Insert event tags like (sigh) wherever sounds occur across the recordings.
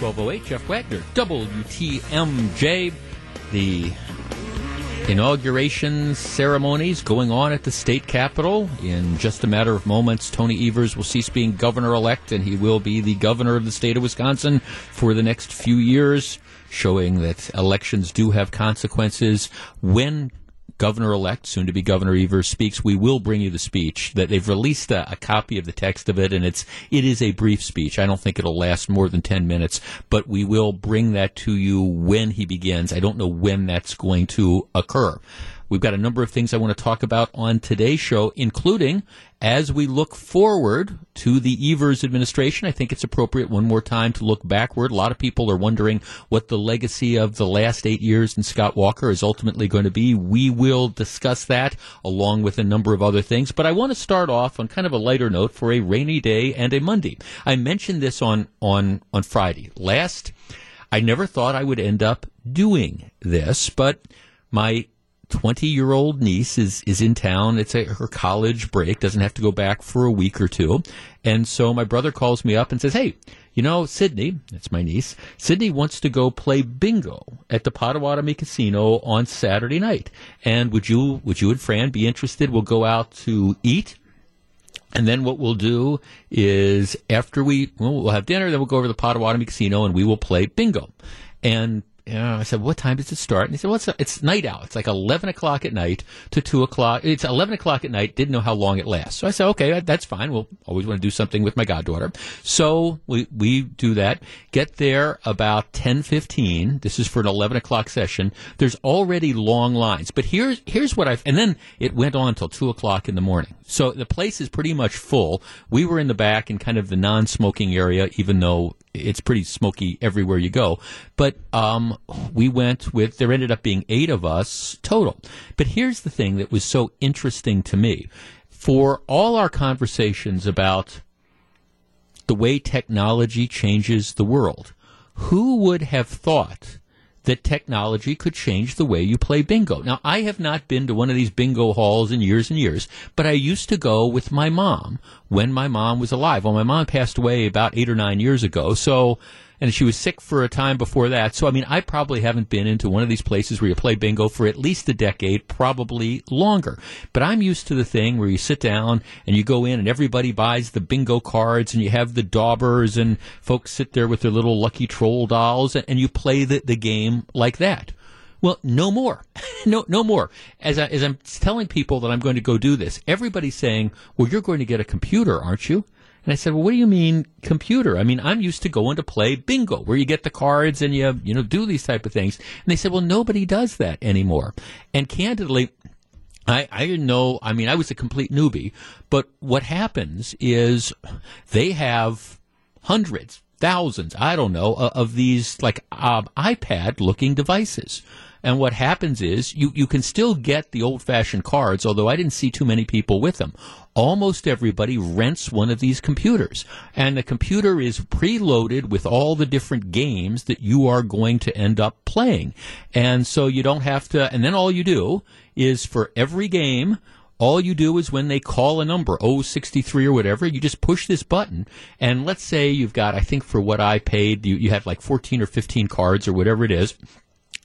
1208, Jeff Wagner, WTMJ. The inauguration ceremonies going on at the state capitol. In just a matter of moments, Tony Evers will cease being governor elect and he will be the governor of the state of Wisconsin for the next few years, showing that elections do have consequences. When Governor elect, soon to be Governor Evers, speaks, we will bring you the speech. That they've released a, a, copy of the text of it, and it's it is a brief speech. I don't think it'll last more than ten minutes, but we will bring that to you when he begins. I don't know when that's going to occur. We've got a number of things I want to talk about on today's show, including as we look forward to the Evers administration. I think it's appropriate one more time to look backward. A lot of people are wondering what the legacy of the last eight years in Scott Walker is ultimately going to be. We will discuss that along with a number of other things. But I want to start off on kind of a lighter note for a rainy day and a Monday. I mentioned this on, on, on Friday. Last, I never thought I would end up doing this, but my 20 year old niece is, is in town. It's a, her college break, doesn't have to go back for a week or two. And so my brother calls me up and says, Hey, you know, Sydney, that's my niece, Sydney wants to go play bingo at the Potawatomi Casino on Saturday night. And would you, would you and Fran be interested? We'll go out to eat. And then what we'll do is after we, well, we'll have dinner, then we'll go over to the Potawatomi Casino and we will play bingo. And know, I said, what time does it start? And he said, well, it's, it's night out. It's like 11 o'clock at night to 2 o'clock. It's 11 o'clock at night. Didn't know how long it lasts. So I said, okay, that's fine. We'll always want to do something with my goddaughter. So we, we do that. Get there about 10.15. This is for an 11 o'clock session. There's already long lines. But here's, here's what I've, and then it went on until 2 o'clock in the morning. So the place is pretty much full. We were in the back in kind of the non-smoking area, even though it's pretty smoky everywhere you go. But um, we went with, there ended up being eight of us total. But here's the thing that was so interesting to me. For all our conversations about the way technology changes the world, who would have thought that technology could change the way you play bingo. Now, I have not been to one of these bingo halls in years and years, but I used to go with my mom when my mom was alive. Well, my mom passed away about eight or nine years ago, so and she was sick for a time before that. So, I mean, I probably haven't been into one of these places where you play bingo for at least a decade, probably longer. But I'm used to the thing where you sit down and you go in and everybody buys the bingo cards and you have the daubers and folks sit there with their little lucky troll dolls and you play the, the game like that. Well, no more. (laughs) no, no more. As, I, as I'm telling people that I'm going to go do this, everybody's saying, well, you're going to get a computer, aren't you? And I said, well, what do you mean computer? I mean, I'm used to going to play bingo where you get the cards and you, you know, do these type of things. And they said, well, nobody does that anymore. And candidly, I, I didn't know. I mean, I was a complete newbie, but what happens is they have hundreds, thousands, I don't know, of these like uh, iPad looking devices. And what happens is you, you can still get the old fashioned cards, although I didn't see too many people with them almost everybody rents one of these computers. And the computer is preloaded with all the different games that you are going to end up playing. And so you don't have to, and then all you do is for every game, all you do is when they call a number, 063 or whatever, you just push this button. And let's say you've got, I think for what I paid, you, you have like 14 or 15 cards or whatever it is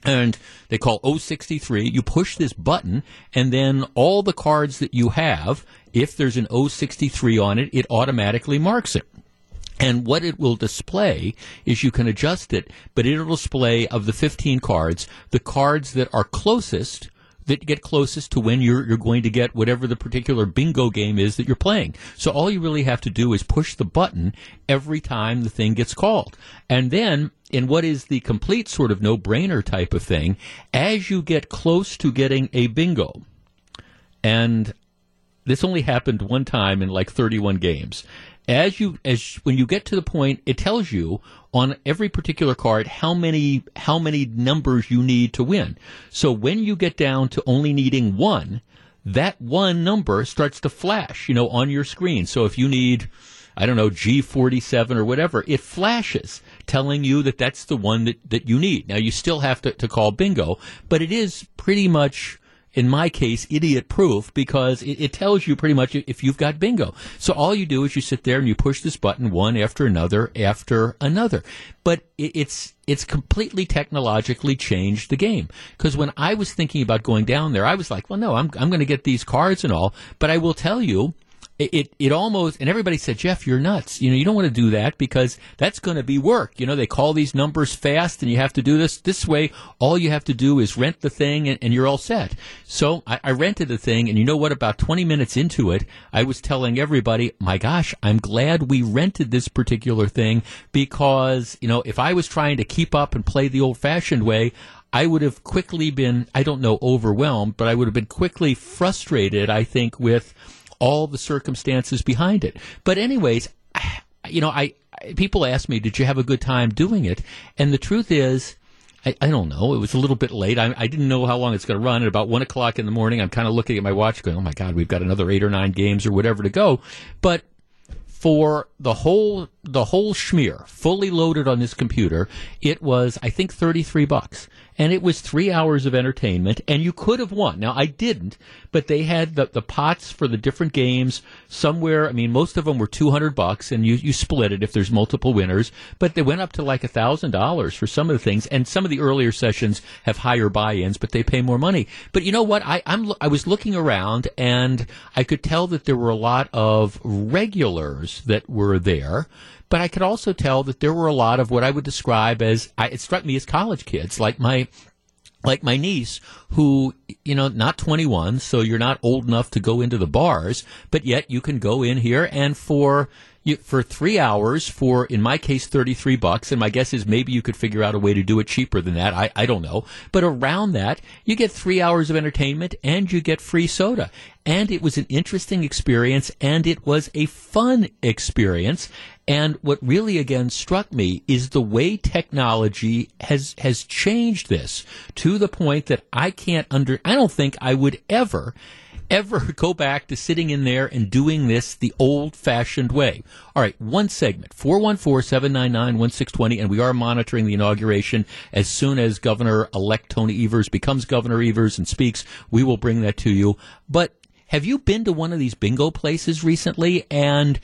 and they call 063. You push this button, and then all the cards that you have, if there's an 063 on it, it automatically marks it. And what it will display is you can adjust it, but it'll display of the 15 cards, the cards that are closest that get closest to when you're you're going to get whatever the particular bingo game is that you're playing. So all you really have to do is push the button every time the thing gets called. And then in what is the complete sort of no-brainer type of thing, as you get close to getting a bingo, and this only happened one time in like 31 games. As you as when you get to the point, it tells you on every particular card how many how many numbers you need to win. So when you get down to only needing one, that one number starts to flash, you know, on your screen. So if you need I don't know, G47 or whatever, it flashes telling you that that's the one that, that you need. Now, you still have to, to call bingo, but it is pretty much in my case, idiot proof because it, it, tells you pretty much if you've got bingo. So all you do is you sit there and you push this button one after another after another. But it, it's it's completely technologically changed the game. Because when I was thinking about going down there, I was like, well, no, I'm I'm going to get these cards and all. But I will tell you it, it, it almost and everybody said jeff you're nuts. You know you don't want to do that because that's going to be work. You know they call these numbers fast and you have to do this this way. All you have to do is rent the thing and, and you're all set. So I, I rented the thing and you know what? About 20 minutes into it i was telling everybody my gosh i'm glad we rented this particular thing because you know if i was trying to keep up and play the old fashioned way I would have quickly been, I don't know, overwhelmed, but I would have been quickly frustrated, I think, with all the circumstances behind it. But anyways, you know, I people ask me, "Did you have a good time doing it?" And the truth is. I, I don't know. It was a little bit late. I, I didn't know how long it's going to run. At about one o'clock in the morning, I'm kind of looking at my watch, going, "Oh my God, we've got another eight or nine games or whatever to go." But for the whole the whole schmear, fully loaded on this computer, it was I think thirty three bucks and it was three hours of entertainment, and you could have won. Now, I didn't, but they had the, the pots for the different games somewhere. I mean, most of them were 200 bucks, and you, you split it if there's multiple winners, but they went up to like a $1,000 for some of the things, and some of the earlier sessions have higher buy-ins, but they pay more money. But you know what? I, I'm, I was looking around, and I could tell that there were a lot of regulars that were there but I could also tell that there were a lot of what I would describe as, I, it struck me as college kids, like my, like my niece who, you know, not 21, so you're not old enough to go into the bars, but yet you can go in here and for, you, for three hours for, in my case, 33 bucks. And my guess is maybe you could figure out a way to do it cheaper than that. I, I don't know. But around that, you get three hours of entertainment and you get free soda. And it was an interesting experience and it was a fun experience. And what really again struck me is the way technology has, has changed this to the point that I can't under, I don't think I would ever ever go back to sitting in there and doing this the old fashioned way. All right, one segment, 414 799 1620, and we are monitoring the inauguration. As soon as Governor elect Tony Evers becomes Governor Evers and speaks, we will bring that to you. But have you been to one of these bingo places recently? And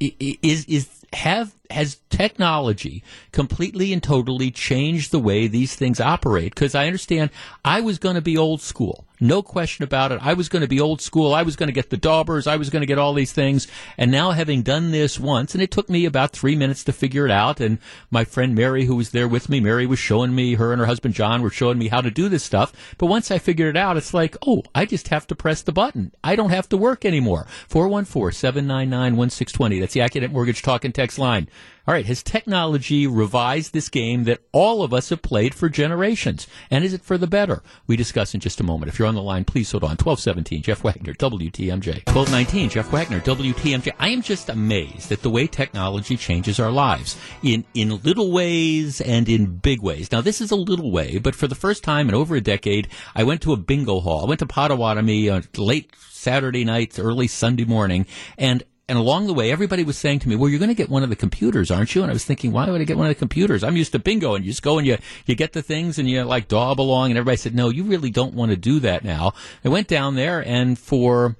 is, is, have has technology completely and totally changed the way these things operate? Because I understand I was going to be old school. No question about it. I was going to be old school. I was going to get the daubers. I was going to get all these things. And now having done this once, and it took me about three minutes to figure it out. And my friend Mary, who was there with me, Mary was showing me, her and her husband John were showing me how to do this stuff. But once I figured it out, it's like, oh, I just have to press the button. I don't have to work anymore. 414-799-1620. That's the Accunet Mortgage Talk Text line. All right, has technology revised this game that all of us have played for generations? And is it for the better? We discuss in just a moment. If you're on the line, please hold on. 1217, Jeff Wagner, WTMJ. 1219, Jeff Wagner, WTMJ. I am just amazed at the way technology changes our lives in, in little ways and in big ways. Now, this is a little way, but for the first time in over a decade, I went to a bingo hall. I went to Potawatomi uh, late Saturday night, early Sunday morning, and and along the way, everybody was saying to me, "Well, you're going to get one of the computers, aren't you?" And I was thinking, "Why would I get one of the computers? I'm used to bingo, and you just go and you you get the things and you like daub along." And everybody said, "No, you really don't want to do that now." I went down there, and for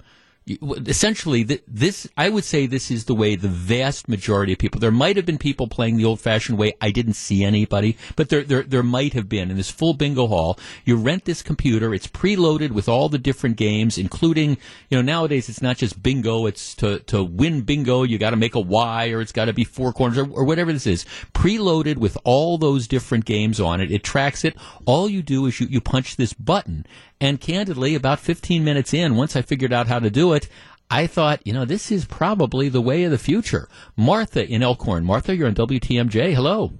essentially this i would say this is the way the vast majority of people there might have been people playing the old fashioned way. I didn't see anybody but there, there there might have been in this full bingo hall. You rent this computer. It's preloaded with all the different games including you know nowadays it's not just bingo. It's to to win bingo. You got to make a y or it's got to be four corners or, or whatever this is. Preloaded with all those different games on it. It tracks it. All you do is you, you punch this button and candidly, about 15 minutes in, once I figured out how to do it, I thought, you know, this is probably the way of the future. Martha in Elkhorn. Martha, you're on WTMJ. Hello.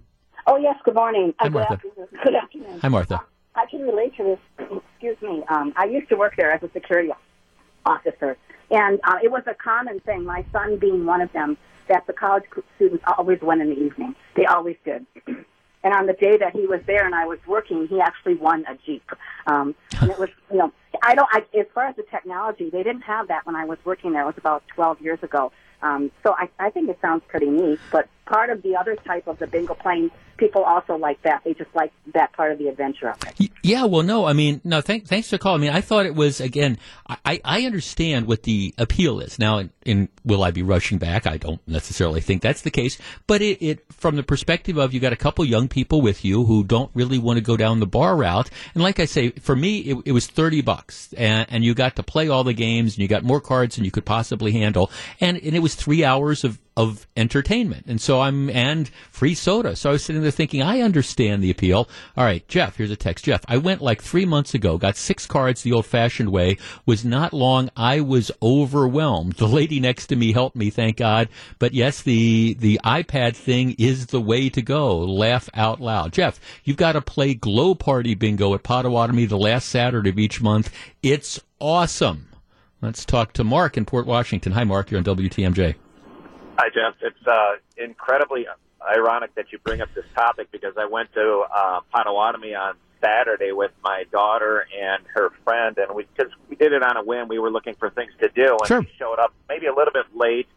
Oh, yes. Good morning. Hi, uh, Martha. Good afternoon. Good afternoon. Hi, Martha. Uh, I can relate to this. Excuse me. Um, I used to work there as a security officer, and uh, it was a common thing, my son being one of them, that the college students always went in the evening. They always did. And on the day that he was there and I was working, he actually won a Jeep. Um, and it was, you know, I don't, I, as far as the technology, they didn't have that when I was working there. It was about 12 years ago. Um, so I, I think it sounds pretty neat. But part of the other type of the bingo playing, people also like that. They just like that part of the adventure of it. Yeah, well, no, I mean, no, thank, thanks for calling. I mean, I thought it was, again, I, I understand what the appeal is. Now, in, in, will I be rushing back? I don't necessarily think that's the case, but it, it, from the perspective of you got a couple young people with you who don't really want to go down the bar route. And like I say, for me, it, it was 30 bucks and, and, you got to play all the games and you got more cards than you could possibly handle. And, and it was three hours of, of entertainment. And so I'm, and free soda. So I was sitting there thinking, I understand the appeal. All right, Jeff, here's a text. Jeff, I went like three months ago, got six cards the old fashioned way, was not long. I was overwhelmed. The lady next to me helped me, thank God. But yes, the, the iPad thing is the way to go. Laugh out loud. Jeff, you've got to play Glow Party Bingo at Potawatomi the last Saturday of each month. It's awesome. Let's talk to Mark in Port Washington. Hi, Mark. You're on WTMJ. Hi, Jeff. It's uh, incredibly ironic that you bring up this topic because I went to uh, Potawatomi on Saturday with my daughter and her friend, and we because we did it on a whim. We were looking for things to do, and sure. we showed up maybe a little bit late.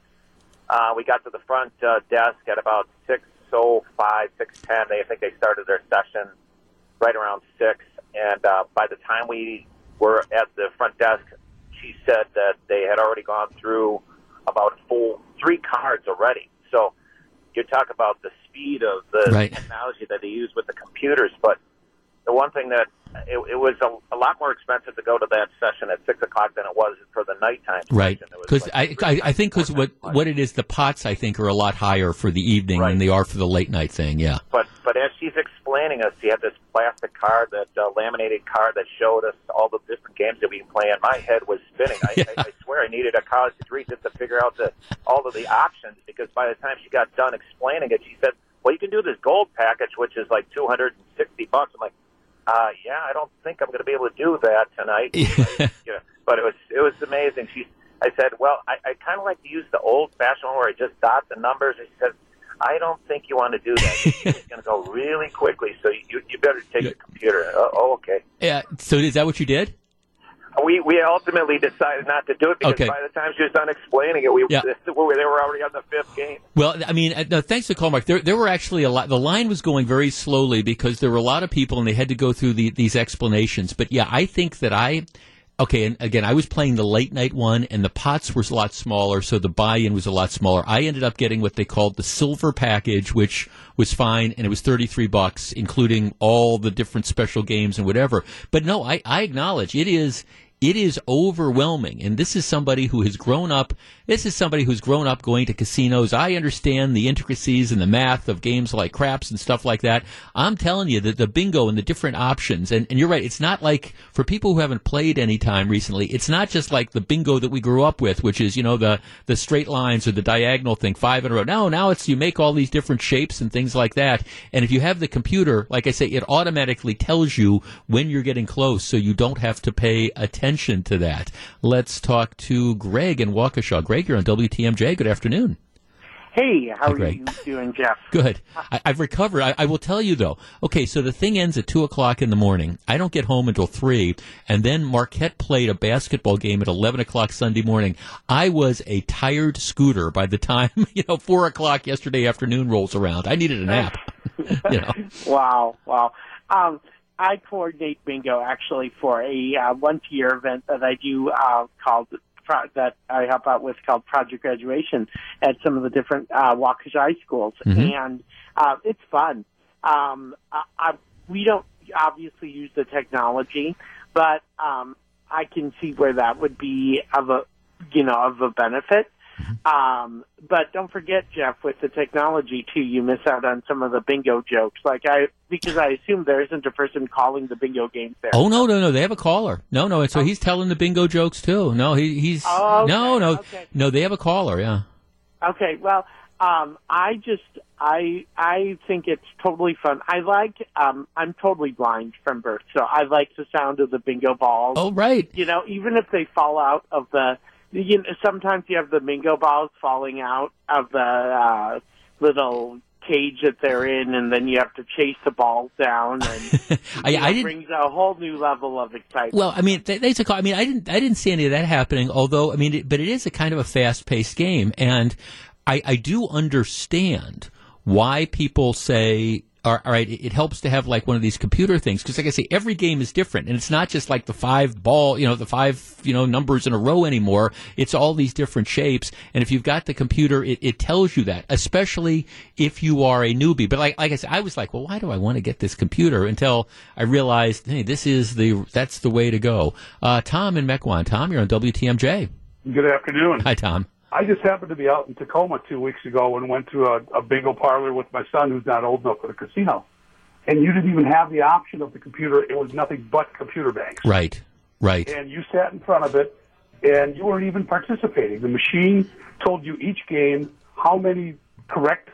Uh, we got to the front uh, desk at about six oh five, six ten. They I think they started their session right around six, and uh, by the time we were at the front desk, she said that they had already gone through about full three cards already. So you talk about the speed of the right. technology that they use with the computers, but the one thing that it, it was a, a, lot more expensive to go to that session at six o'clock than it was for the nighttime. Right, because like I, I, I think because what what it is, the pots I think are a lot higher for the evening right. than they are for the late night thing. Yeah, but but as she's explaining us, she had this plastic card, that uh, laminated card that showed us all the different games that we can play, and my head was spinning. I, yeah. (laughs) I, I swear I needed a college degree just to figure out the all of the options because by the time she got done explaining it, she said, "Well, you can do this gold package, which is like two hundred and sixty bucks." I'm like uh, yeah, I don't think I'm going to be able to do that tonight. (laughs) yeah, but it was it was amazing. She, I said, well, I, I kind of like to use the old fashioned one where I just dot the numbers. And she said, I don't think you want to do that. it's (laughs) going to go really quickly, so you you better take yeah. the computer. Uh, oh, okay. Yeah. So is that what you did? We we ultimately decided not to do it because okay. by the time she was done explaining it, we yeah. (laughs) they were already on the fifth game. Well, I mean, uh, thanks to call, Mark. There there were actually a lot. The line was going very slowly because there were a lot of people and they had to go through the, these explanations. But yeah, I think that I. Okay, and again, I was playing the late night one, and the pots were a lot smaller, so the buy-in was a lot smaller. I ended up getting what they called the silver package, which was fine, and it was thirty-three bucks, including all the different special games and whatever. But no, I, I acknowledge it is it is overwhelming. And this is somebody who has grown up. This is somebody who's grown up going to casinos. I understand the intricacies and the math of games like craps and stuff like that. I'm telling you that the bingo and the different options, and, and you're right, it's not like for people who haven't played any time recently, it's not just like the bingo that we grew up with, which is, you know, the, the straight lines or the diagonal thing, five in a row. No, now it's you make all these different shapes and things like that. And if you have the computer, like I say, it automatically tells you when you're getting close so you don't have to pay attention to that. Let's talk to Greg in Waukesha. You're on WTMJ. Good afternoon. Hey, how Hi, are you doing, Jeff? Good. I, have recovered. I, I, will tell you though. Okay, so the thing ends at two o'clock in the morning. I don't get home until three, and then Marquette played a basketball game at eleven o'clock Sunday morning. I was a tired scooter by the time (laughs) you know four o'clock yesterday afternoon rolls around. I needed a nap. (laughs) you know. Wow, wow. Um, I coordinate bingo actually for a uh, once a year event that I do uh, called pro- that I help out with called Project Graduation at some of the different uh, Waukesha high schools, mm-hmm. and uh, it's fun. Um, I, I, we don't obviously use the technology, but um, I can see where that would be of a you know of a benefit. Um, but don't forget, Jeff, with the technology too, you miss out on some of the bingo jokes. Like I, because I assume there isn't a person calling the bingo games there. Oh no, no, no! They have a caller. No, no, so oh. he's telling the bingo jokes too. No, he, he's oh, okay, no, no, okay. no. They have a caller. Yeah. Okay. Well, um, I just I I think it's totally fun. I like um, I'm totally blind from birth, so I like the sound of the bingo balls. Oh right. You know, even if they fall out of the you know, sometimes you have the bingo balls falling out of the uh, little cage that they're in, and then you have to chase the balls down, and (laughs) I, know, I didn't, brings a whole new level of excitement. Well, I mean, they, took. I mean, I didn't, I didn't see any of that happening. Although, I mean, it, but it is a kind of a fast-paced game, and I, I do understand why people say all right, it helps to have like one of these computer things because, like I say, every game is different, and it's not just like the five ball, you know, the five you know numbers in a row anymore. It's all these different shapes, and if you've got the computer, it, it tells you that, especially if you are a newbie. But like like I said, I was like, well, why do I want to get this computer? Until I realized, hey, this is the that's the way to go. Uh, Tom in Mequon, Tom, you're on WTMJ. Good afternoon. Hi, Tom. I just happened to be out in Tacoma two weeks ago and went to a, a bingo parlor with my son who's not old enough for the casino. And you didn't even have the option of the computer. It was nothing but computer banks. Right, right. And you sat in front of it and you weren't even participating. The machine told you each game how many correct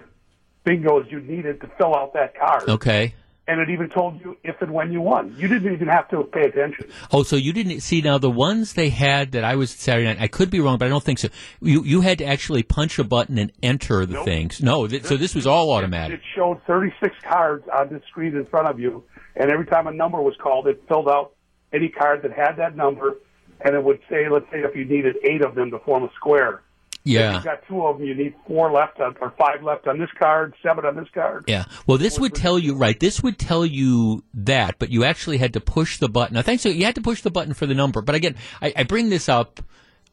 bingos you needed to fill out that card. Okay and it even told you if and when you won. You didn't even have to pay attention. Oh, so you didn't see now the ones they had that I was Saturday night. I could be wrong, but I don't think so. You you had to actually punch a button and enter the nope. things. No, th- so this was all automatic. It, it showed 36 cards on the screen in front of you, and every time a number was called, it filled out any card that had that number, and it would say, let's say, if you needed eight of them to form a square yeah. If you've got two of them, you need four left on, or five left on this card, seven on this card. Yeah. Well, this would tell you, right, this would tell you that, but you actually had to push the button. I think so. You had to push the button for the number. But again, I, I bring this up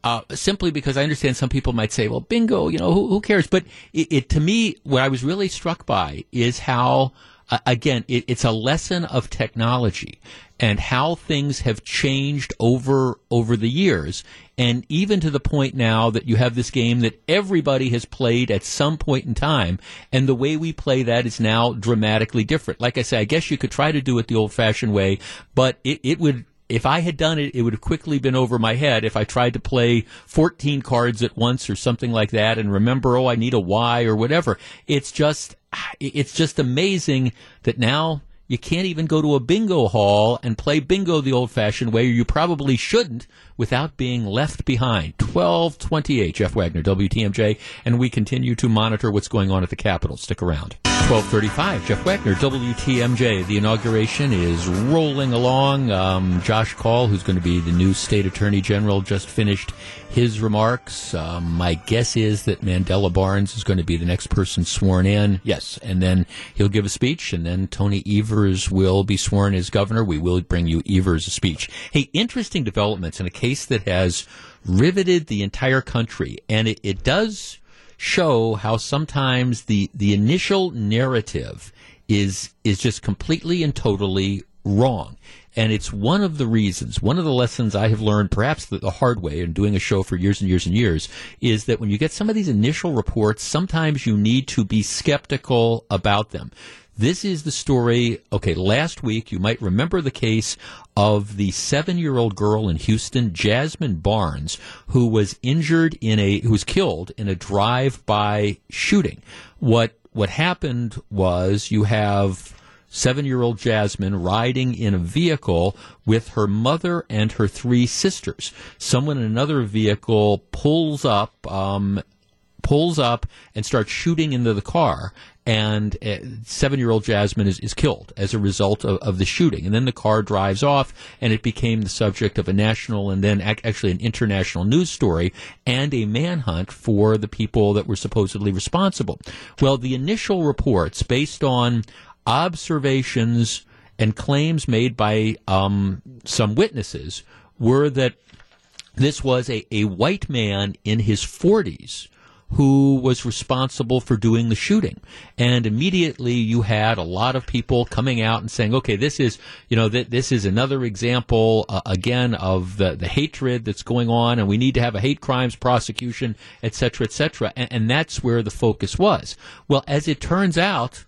uh, simply because I understand some people might say, well, bingo, you know, who, who cares? But it, it, to me, what I was really struck by is how, uh, again, it, it's a lesson of technology and how things have changed over over the years and even to the point now that you have this game that everybody has played at some point in time and the way we play that is now dramatically different like i say i guess you could try to do it the old fashioned way but it, it would if I had done it, it would have quickly been over my head if I tried to play 14 cards at once or something like that and remember, oh, I need a Y or whatever. It's just, it's just amazing that now you can't even go to a bingo hall and play bingo the old fashioned way, you probably shouldn't without being left behind. 1228, Jeff Wagner, WTMJ, and we continue to monitor what's going on at the Capitol. Stick around. 1235, Jeff Wagner, WTMJ. The inauguration is rolling along. Um, Josh Kaul, who's going to be the new state attorney general, just finished his remarks. Um, my guess is that Mandela Barnes is going to be the next person sworn in. Yes, and then he'll give a speech, and then Tony Evers will be sworn as governor. We will bring you Evers' speech. Hey, interesting developments in a case that has riveted the entire country, and it, it does show how sometimes the the initial narrative is is just completely and totally wrong. And it's one of the reasons, one of the lessons I have learned, perhaps the, the, hard way, in doing a show for years and years and years, is that when you get some of these initial reports, sometimes you need to be skeptical about them. This is the story. Okay, last week you might remember the case of the seven-year-old girl in Houston, Jasmine Barnes, who was injured in a, who was killed in a drive-by shooting. What what happened was you have seven-year-old Jasmine riding in a vehicle with her mother and her three sisters. Someone in another vehicle pulls up. Um, pulls up and starts shooting into the car and uh, seven year old Jasmine is, is killed as a result of, of, the shooting. And then the car drives off, and it became the subject of a national and then ac- actually an international news story and a manhunt for the people that were supposedly responsible. Well, the initial reports, based on observations and claims made by um, some witnesses, were that this was a, a white man in his 40s who was responsible for doing the shooting. And immediately you had a lot of people coming out and saying, okay, this is, you know, th- this is another example, uh, again, of the, the hatred that's going on, and we need to have a hate crimes prosecution, et cetera, et cetera. And, and that's where the focus was. Well, as it turns out,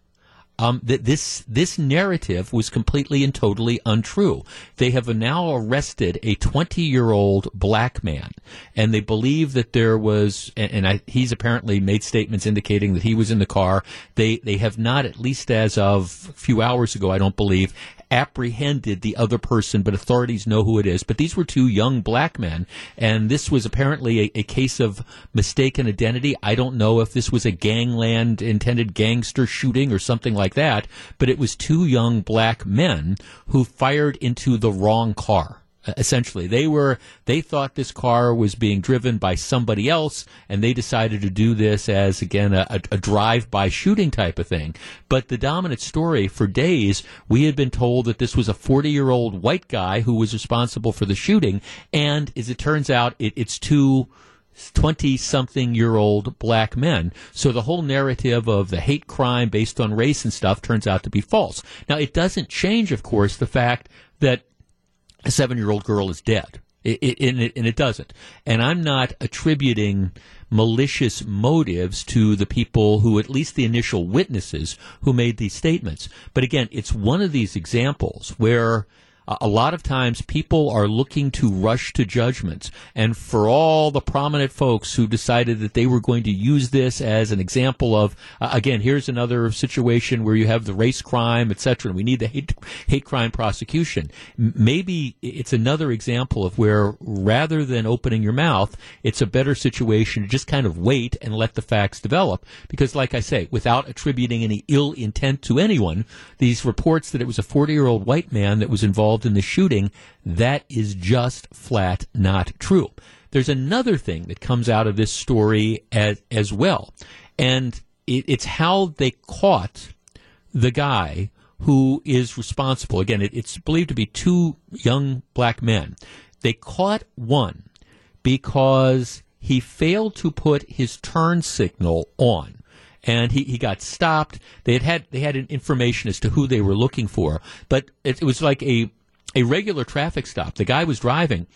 um, that this this narrative was completely and totally untrue. They have now arrested a 20 year old black man, and they believe that there was, and, and I, he's apparently made statements indicating that he was in the car. They they have not, at least as of a few hours ago, I don't believe, apprehended the other person, but authorities know who it is. But these were two young black men, and this was apparently a, a case of mistaken identity. I don't know if this was a gangland intended gangster shooting or something like that, but it was two young black men who fired into the wrong car essentially they were they thought this car was being driven by somebody else and they decided to do this as again a, a drive-by shooting type of thing but the dominant story for days we had been told that this was a 40-year-old white guy who was responsible for the shooting and as it turns out it, it's two 20 something year old black men. So the whole narrative of the hate crime based on race and stuff turns out to be false. Now, it doesn't change, of course, the fact that a seven year old girl is dead. It, it, and, it, and it doesn't. And I'm not attributing malicious motives to the people who, at least the initial witnesses, who made these statements. But again, it's one of these examples where a lot of times people are looking to rush to judgments. And for all the prominent folks who decided that they were going to use this as an example of, uh, again, here's another situation where you have the race crime, et cetera, and we need the hate, hate crime prosecution. maybe it's another example of where rather than opening your mouth, it's a better situation to just kind of wait and let the facts develop. Because like I say, without attributing any ill intent to anyone, these reports that it was a 40 year old white man that was involved involved in the shooting, that is just flat not true. There's another thing that comes out of this story as, as well, and it, it's how they caught the guy who is responsible. Again, it, it's believed to be two young black men. They caught one because he failed to put his turn signal on and he, he got stopped. They had had they had information as to who they were looking for, but it, it was like a a regular traffic stop. The guy was driving.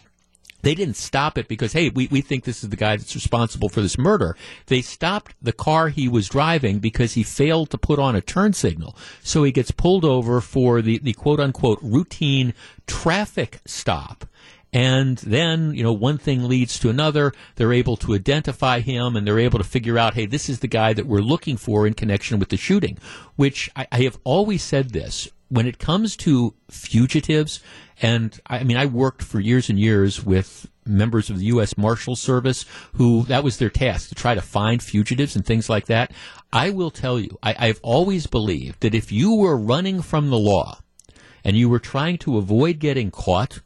They didn't stop it because, hey, we, we think this is the guy that's responsible for this murder. They stopped the car he was driving because he failed to put on a turn signal. So he gets pulled over for the, the quote unquote routine traffic stop. And then, you know, one thing leads to another. They're able to identify him and they're able to figure out, hey, this is the guy that we're looking for in connection with the shooting, which I, I have always said this when it comes to fugitives, and I mean, I worked for years and years with members of the U.S. Marshal Service who that was their task to try to find fugitives and things like that. I will tell you, I, I've always believed that if you were running from the law and you were trying to avoid getting caught,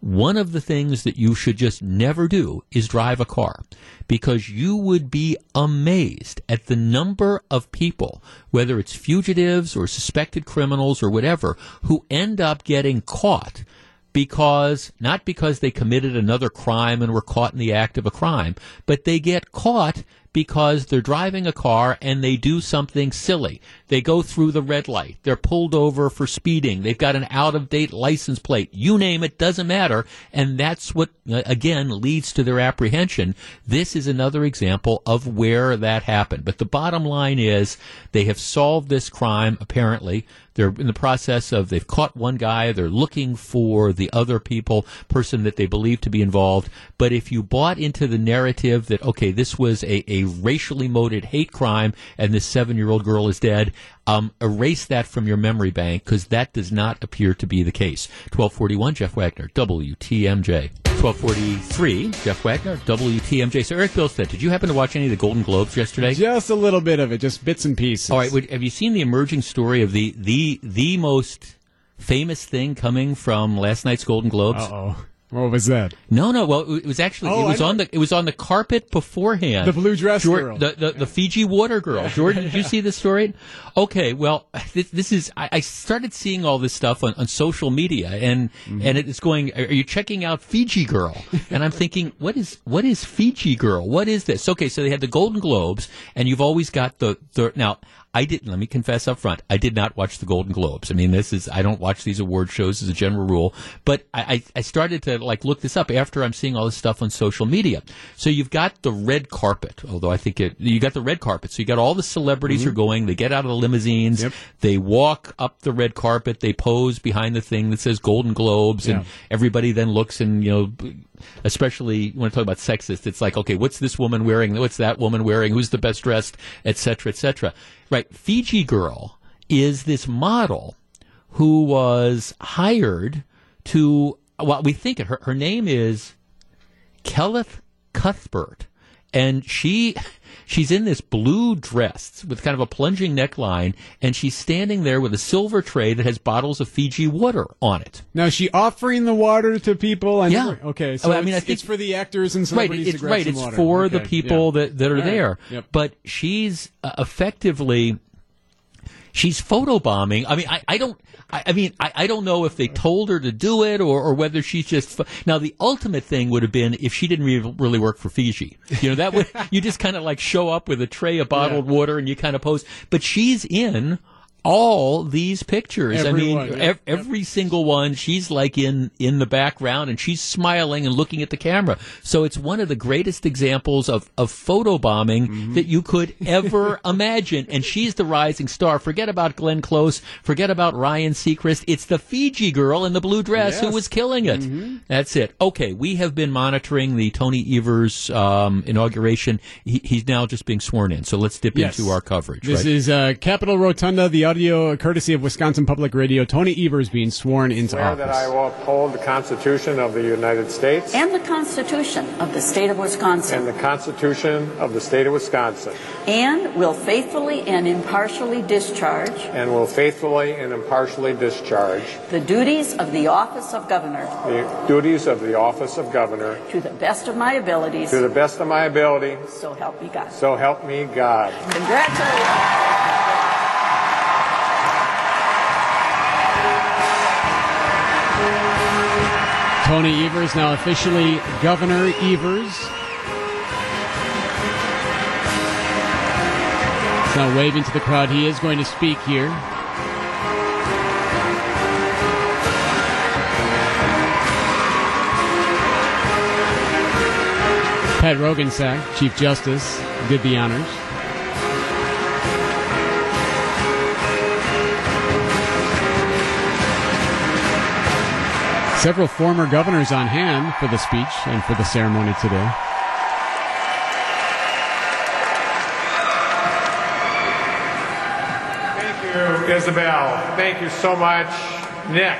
one of the things that you should just never do is drive a car because you would be amazed at the number of people, whether it's fugitives or suspected criminals or whatever, who end up getting caught because not because they committed another crime and were caught in the act of a crime, but they get caught because they're driving a car and they do something silly. They go through the red light. They're pulled over for speeding. They've got an out of date license plate. You name it, doesn't matter. And that's what, uh, again, leads to their apprehension. This is another example of where that happened. But the bottom line is they have solved this crime, apparently. They're in the process of they've caught one guy. They're looking for the other people, person that they believe to be involved. But if you bought into the narrative that okay, this was a, a racially motivated hate crime and this seven year old girl is dead, um, erase that from your memory bank because that does not appear to be the case. Twelve forty one, Jeff Wagner, WTMJ. 1243, Jeff Wagner, WTMJ. So, Eric Bilstead, did you happen to watch any of the Golden Globes yesterday? Just a little bit of it, just bits and pieces. All right, have you seen the emerging story of the, the, the most famous thing coming from last night's Golden Globes? Uh-oh. What was that? No, no. Well, it was actually oh, it was on the it was on the carpet beforehand. The blue dress girl, the, the, the Fiji water girl. (laughs) Jordan, did you see the story? Okay, well, this, this is I, I, started seeing all this stuff on, on social media, and mm-hmm. and it's going. Are you checking out Fiji girl? And I'm thinking, what is what is Fiji girl? What is this? Okay, so they had the Golden Globes, and you've always got the the now. I didn't. Let me confess up front. I did not watch the Golden Globes. I mean, this is I don't watch these award shows as a general rule. But I, I started to like look this up after I'm seeing all this stuff on social media. So you've got the red carpet. Although I think it, you got the red carpet. So you got all the celebrities mm-hmm. are going. They get out of the limousines. Yep. They walk up the red carpet. They pose behind the thing that says Golden Globes, yeah. and everybody then looks and you know especially when I talk about sexist, it's like, okay, what's this woman wearing? What's that woman wearing? Who's the best dressed, etc., etc. Right? Fiji Girl is this model who was hired to. Well, we think it. Her, her name is Kelleth Cuthbert and she she's in this blue dress with kind of a plunging neckline, and she's standing there with a silver tray that has bottles of Fiji water on it. Now, is she offering the water to people? I Yeah. never- okay. So Oh, I mean, I it's, think- it's for the actors and Right, it's to grab right. some It's water. for the people yeah. that, that are right. there. Yep. But she's uh, effectively she's photobombing. I mean, I, I don't. I, I mean, I, I don't know if they told her to do it or, or whether she's just. pho- Now, the ultimate thing would have been if she didn't re- really work for Fiji. You know, that would (laughs) you just kind of like show up with a tray of bottled water and you kind of pose. But she's in all these pictures. I mean, one, ev- every single one. She's like in in the background and she's smiling and looking at the camera. So it's one of the greatest examples of of photobombing Mm-hmm. that you could ever (laughs) imagine. And she's the rising star. Forget about Glenn Close. Forget about Ryan Seacrest. It's the Fiji girl in the blue dress who was killing it. Mm-hmm. That's it. Okay, we have been monitoring the Tony Evers um, inauguration. He, he's now just being sworn in. So let's dip Yes. into our coverage. This right? is uh, Capitol Rotunda, the audio courtesy of Wisconsin Public Radio. Tony Evers being sworn into swear office. that I will uphold the Constitution of the United States and the Constitution of the State of Wisconsin, and the Constitution of the State of Wisconsin, and will faithfully and impartially discharge and will faithfully and impartially discharge the duties of the office of Governor the duties of the office of Governor to the best of my abilities, to the best of my ability, so help me God. so help me God. Congratulations. Tony Evers, now officially Governor Evers. He's now waving to the crowd. He is going to speak here. Pat Roggensack, Chief Justice, did the honors. Several former governors on hand for the speech and for the ceremony today. Thank you, Isabel. Thank you so much, Nick.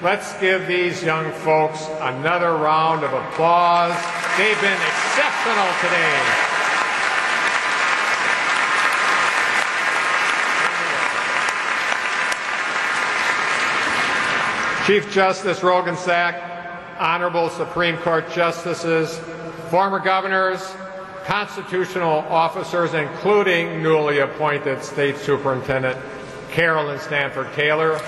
Let's give these young folks another round of applause. They've been exceptional today. Chief Justice Rogan Roggensack, Honorable Supreme Court Justices, former governors, constitutional officers, including newly appointed State Superintendent Carolyn Stanford Taylor,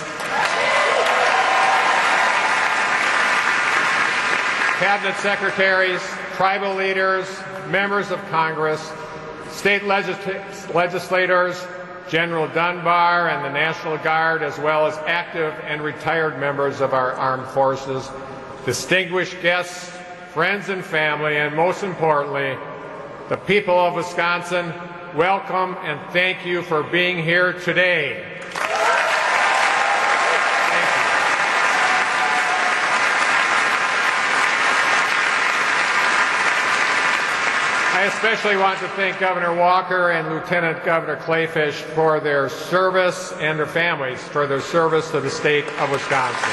cabinet secretaries, tribal leaders, members of Congress, state legis- legislators, General Dunbar and the National Guard, as well as active and retired members of our armed forces, distinguished guests, friends and family, and most importantly, the people of Wisconsin, welcome and thank you for being here today. I especially want to thank Governor Walker and Lieutenant Governor Kleefisch for their service and their families for their service to the state of Wisconsin.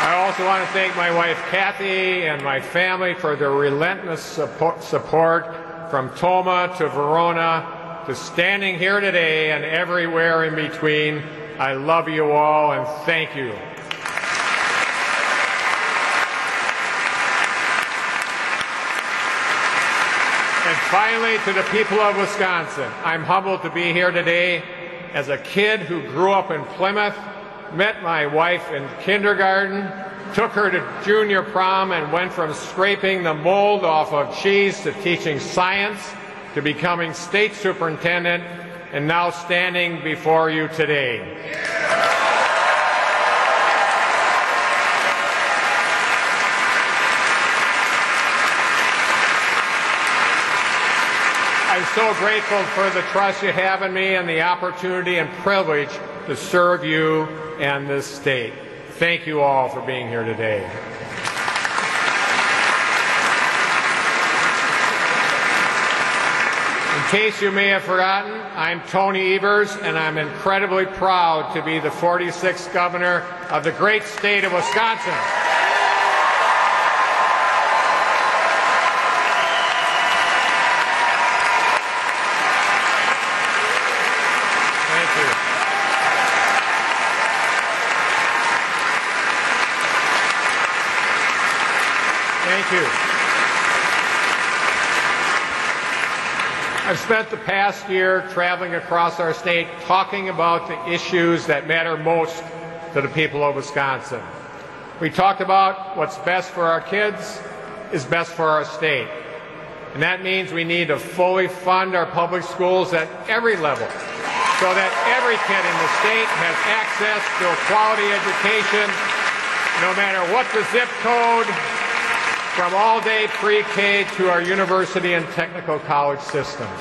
I also want to thank my wife Kathy and my family for their relentless support, from Tomah to Verona to standing here today and everywhere in between. I love you all and thank you. And finally, to the people of Wisconsin, I'm humbled to be here today as a kid who grew up in Plymouth, met my wife in kindergarten, took her to junior prom, and went from scraping the mold off of cheese to teaching science to becoming state superintendent, and now standing before you today. I'm so grateful for the trust you have in me and the opportunity and privilege to serve you and this state. Thank you all for being here today. In case you may have forgotten, I'm Tony Evers, and I'm incredibly proud to be the 46th governor of the great state of Wisconsin. Thank you. I've spent the past year traveling across our state talking about the issues that matter most to the people of Wisconsin. We talked about what's best for our kids is best for our state. And that means we need to fully fund our public schools at every level so that every kid in the state has access to a quality education no matter what the zip code, from all day pre K to our university and technical college systems.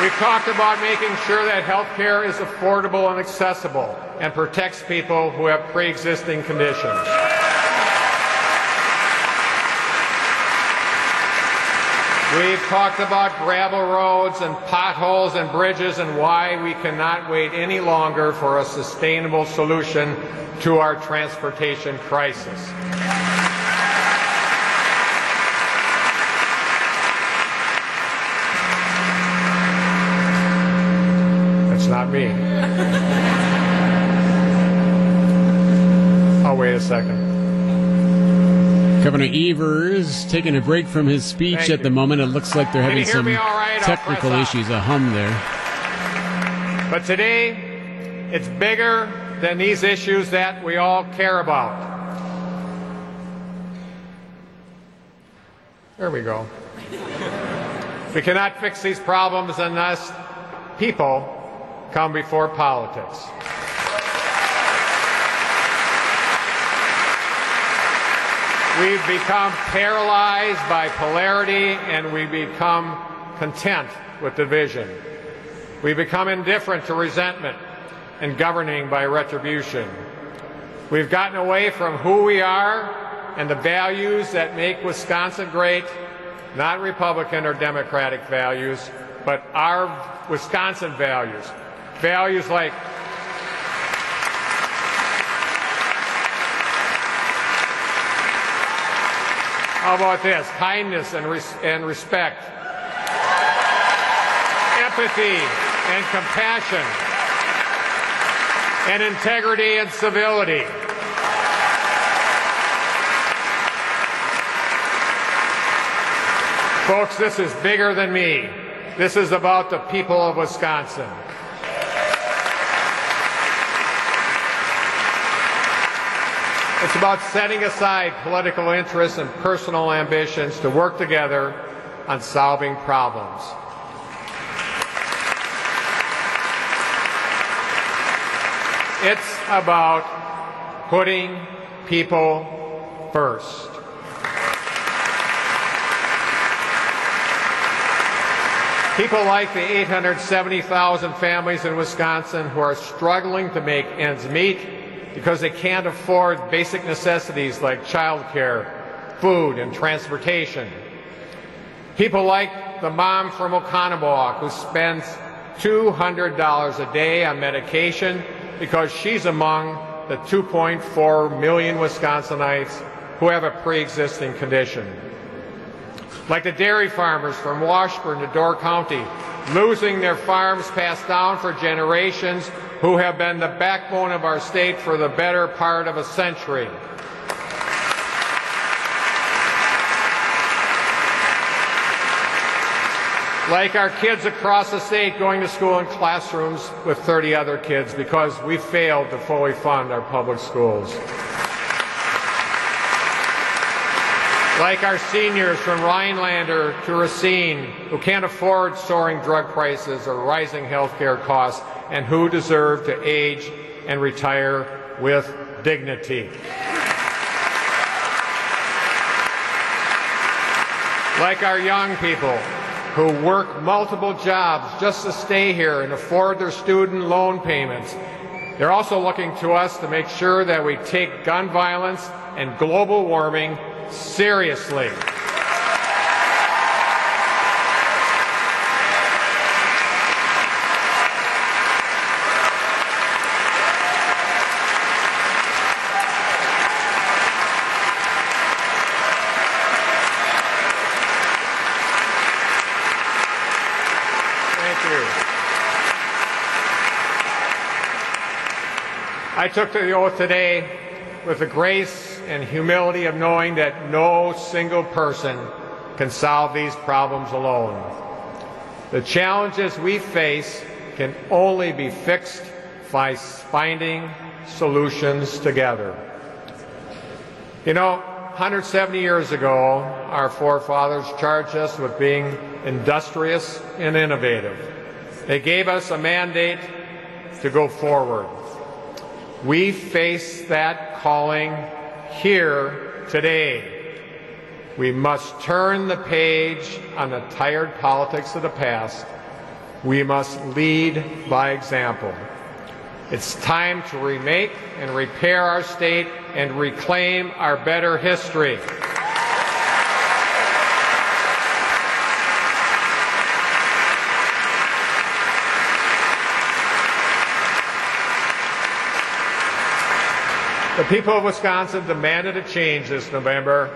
We've talked about making sure that health care is affordable and accessible and protects people who have pre existing conditions. We've talked about gravel roads and potholes and bridges and why we cannot wait any longer for a sustainable solution to our transportation crisis. That's not me. Oh, wait a second. Governor Evers taking a break from his speech Thank at the you. moment. It looks like they're Can having some right? Technical issues, a hum there. But today, it's bigger than these issues that we all care about. There we go. we cannot fix these problems unless people come before politics. We've become paralyzed by polarity and we become content with division. We become indifferent to resentment and governing by retribution. We've gotten away from who we are and the values that make Wisconsin great, not Republican or Democratic values, but our Wisconsin values. Values like How about this? Kindness and, res- and respect, empathy and compassion, and integrity and civility. Folks, this is bigger than me. This is about the people of Wisconsin. It's about setting aside political interests and personal ambitions to work together on solving problems. It's about putting people first. People like the 870,000 families in Wisconsin who are struggling to make ends meet because they can't afford basic necessities like childcare, food, and transportation. People like the mom from Oconomowoc who spends $200 a day on medication because she's among the 2.4 million Wisconsinites who have a pre-existing condition. Like the dairy farmers from Washburn to Door County, losing their farms passed down for generations who have been the backbone of our state for the better part of a century. Like our kids across the state going to school in classrooms with 30 other kids because we failed to fully fund our public schools. Like our seniors from Rhinelander to Racine who can't afford soaring drug prices or rising health care costs and who deserve to age and retire with dignity. Like our young people who work multiple jobs just to stay here and afford their student loan payments. They're also looking to us to make sure that we take gun violence and global warming seriously. I took the oath today with the grace and humility of knowing that no single person can solve these problems alone. The challenges we face can only be fixed by finding solutions together. You know, 170 years ago, our forefathers charged us with being industrious and innovative. They gave us a mandate to go forward. We face that calling here today. We must turn the page on the tired politics of the past. We must lead by example. It's time to remake and repair our state and reclaim our better history. The people of Wisconsin demanded a change this November,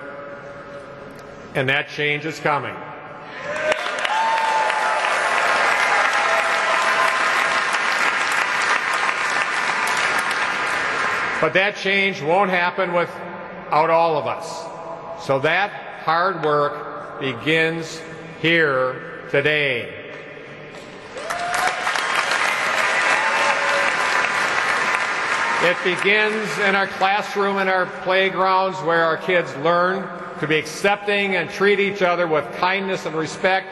and that change is coming. But that change won't happen without all of us. So that hard work begins here today. It begins in our classroom and our playgrounds where our kids learn to be accepting and treat each other with kindness and respect,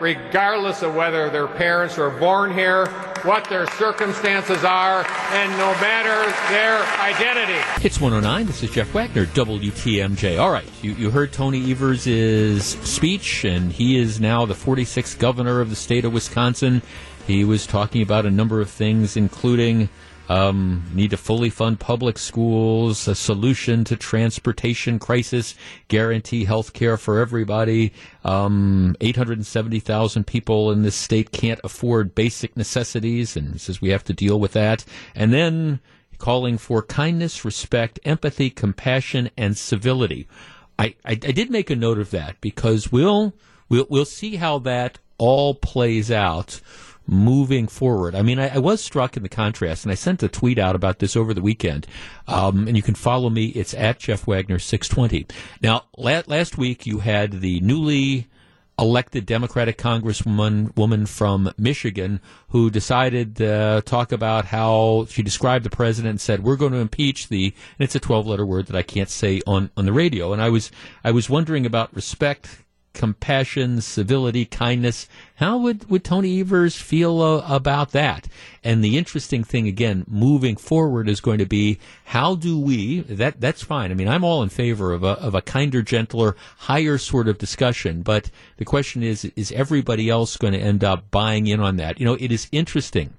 regardless of whether their parents were born here what their circumstances are, and no matter their identity. It's 109. This is Jeff Wagner, WTMJ. All right, you, you heard Tony Evers' speech, and he is now the 46th governor of the state of Wisconsin. He was talking about a number of things, including um, need to fully fund public schools, a solution to transportation crisis, guarantee health care for everybody. Um, 870,000 people in this state can't afford basic necessities, and he says we have to deal with that. And then calling for kindness, respect, empathy, compassion, and civility. I, I, I did make a note of that because we'll, we'll, we'll see how that all plays out moving forward. I mean, I, I, was struck in the contrast, and I sent a tweet out about this over the weekend. Um, and you can follow me. It's at Jeff Wagner six twenty. Now, la- last week you had the newly elected Democratic Congresswoman woman from Michigan who decided to uh, talk about how she described the president and said we're going to impeach the and it's a 12 letter word that I can't say on on the radio and I was I was wondering about respect compassion, civility, kindness. How would, would Tony Evers feel uh, about that? And the interesting thing, again, moving forward is going to be how do we, that, that's fine. I mean, I'm all in favor of a, of a kinder, gentler, higher sort of discussion. But the question is, is everybody else going to end up buying in on that? You know, it is interesting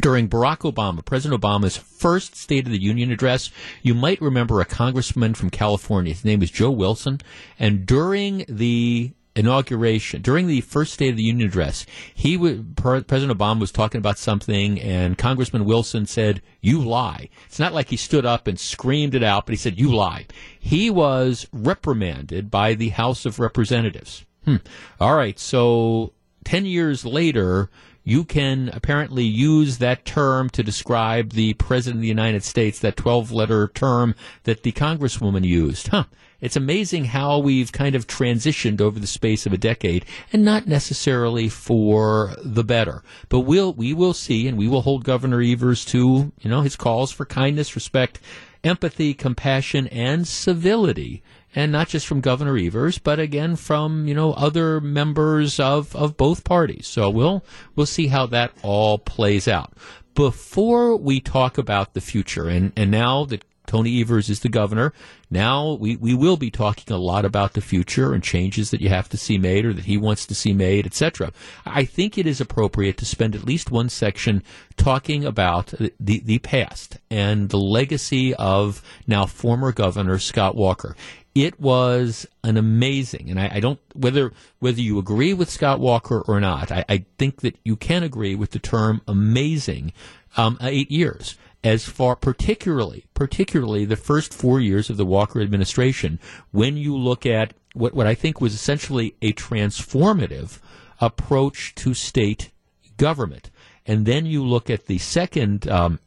during Barack Obama, President Obama's first State of the Union address, you might remember a congressman from California. His name was Joe Wilson. And during the inauguration, during the first State of the Union address, he President Obama was talking about something, and Congressman Wilson said, "You lie." It's not like he stood up and screamed it out, but he said, "You lie." He was reprimanded by the House of Representatives. Hmm. All right, so ten years later, you can apparently use that term to describe the President of the United States, that 12 letter term that the Congresswoman used. Huh. It's amazing how we've kind of transitioned over the space of a decade and not necessarily for the better. But we'll, we will see and we will hold Governor Evers to, you know, his calls for kindness, respect, empathy, compassion, and civility and not just from Governor Evers, but again from you know other members of, of both parties. So we'll we'll see how that all plays out. Before we talk about the future, and, and now that Tony Evers is the governor. Now we, we will be talking a lot about the future and changes that you have to see made or that he wants to see made, etc. I think it is appropriate to spend at least one section talking about the, the past and the legacy of now former governor Scott Walker it was an amazing, and I, I, don't whether whether you agree with Scott Walker or not. I, I think that you can agree with the term amazing. Um, eight years, as far particularly particularly the first four years of the Walker administration, when you look at what what I think was essentially a transformative approach to state government, and then you look at the second. Um,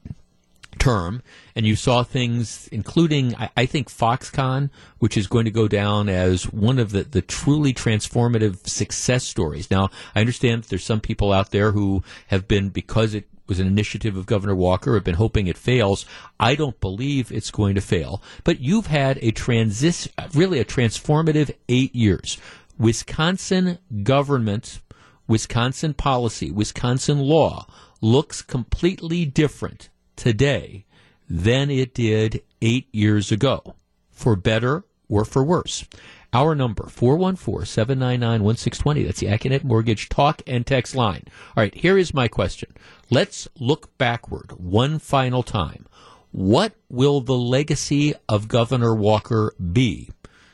term, and you saw things, including, I, I, think, Foxconn, which is going to go down as one of the, the truly transformative success stories. Now, I understand that there's some people out there who have been, because it was an initiative of Governor Walker, I've been hoping it fails. I don't believe it's going to fail. But you've had a transis, really a transformative eight years. Wisconsin government, Wisconsin policy, Wisconsin law looks completely different today than it did eight years ago, for better or for worse. Our number, 414-799-1620. That's the Accunet Mortgage talk and text line. All right, here is my question. Let's look backward one final time. What will the legacy of Governor Walker be?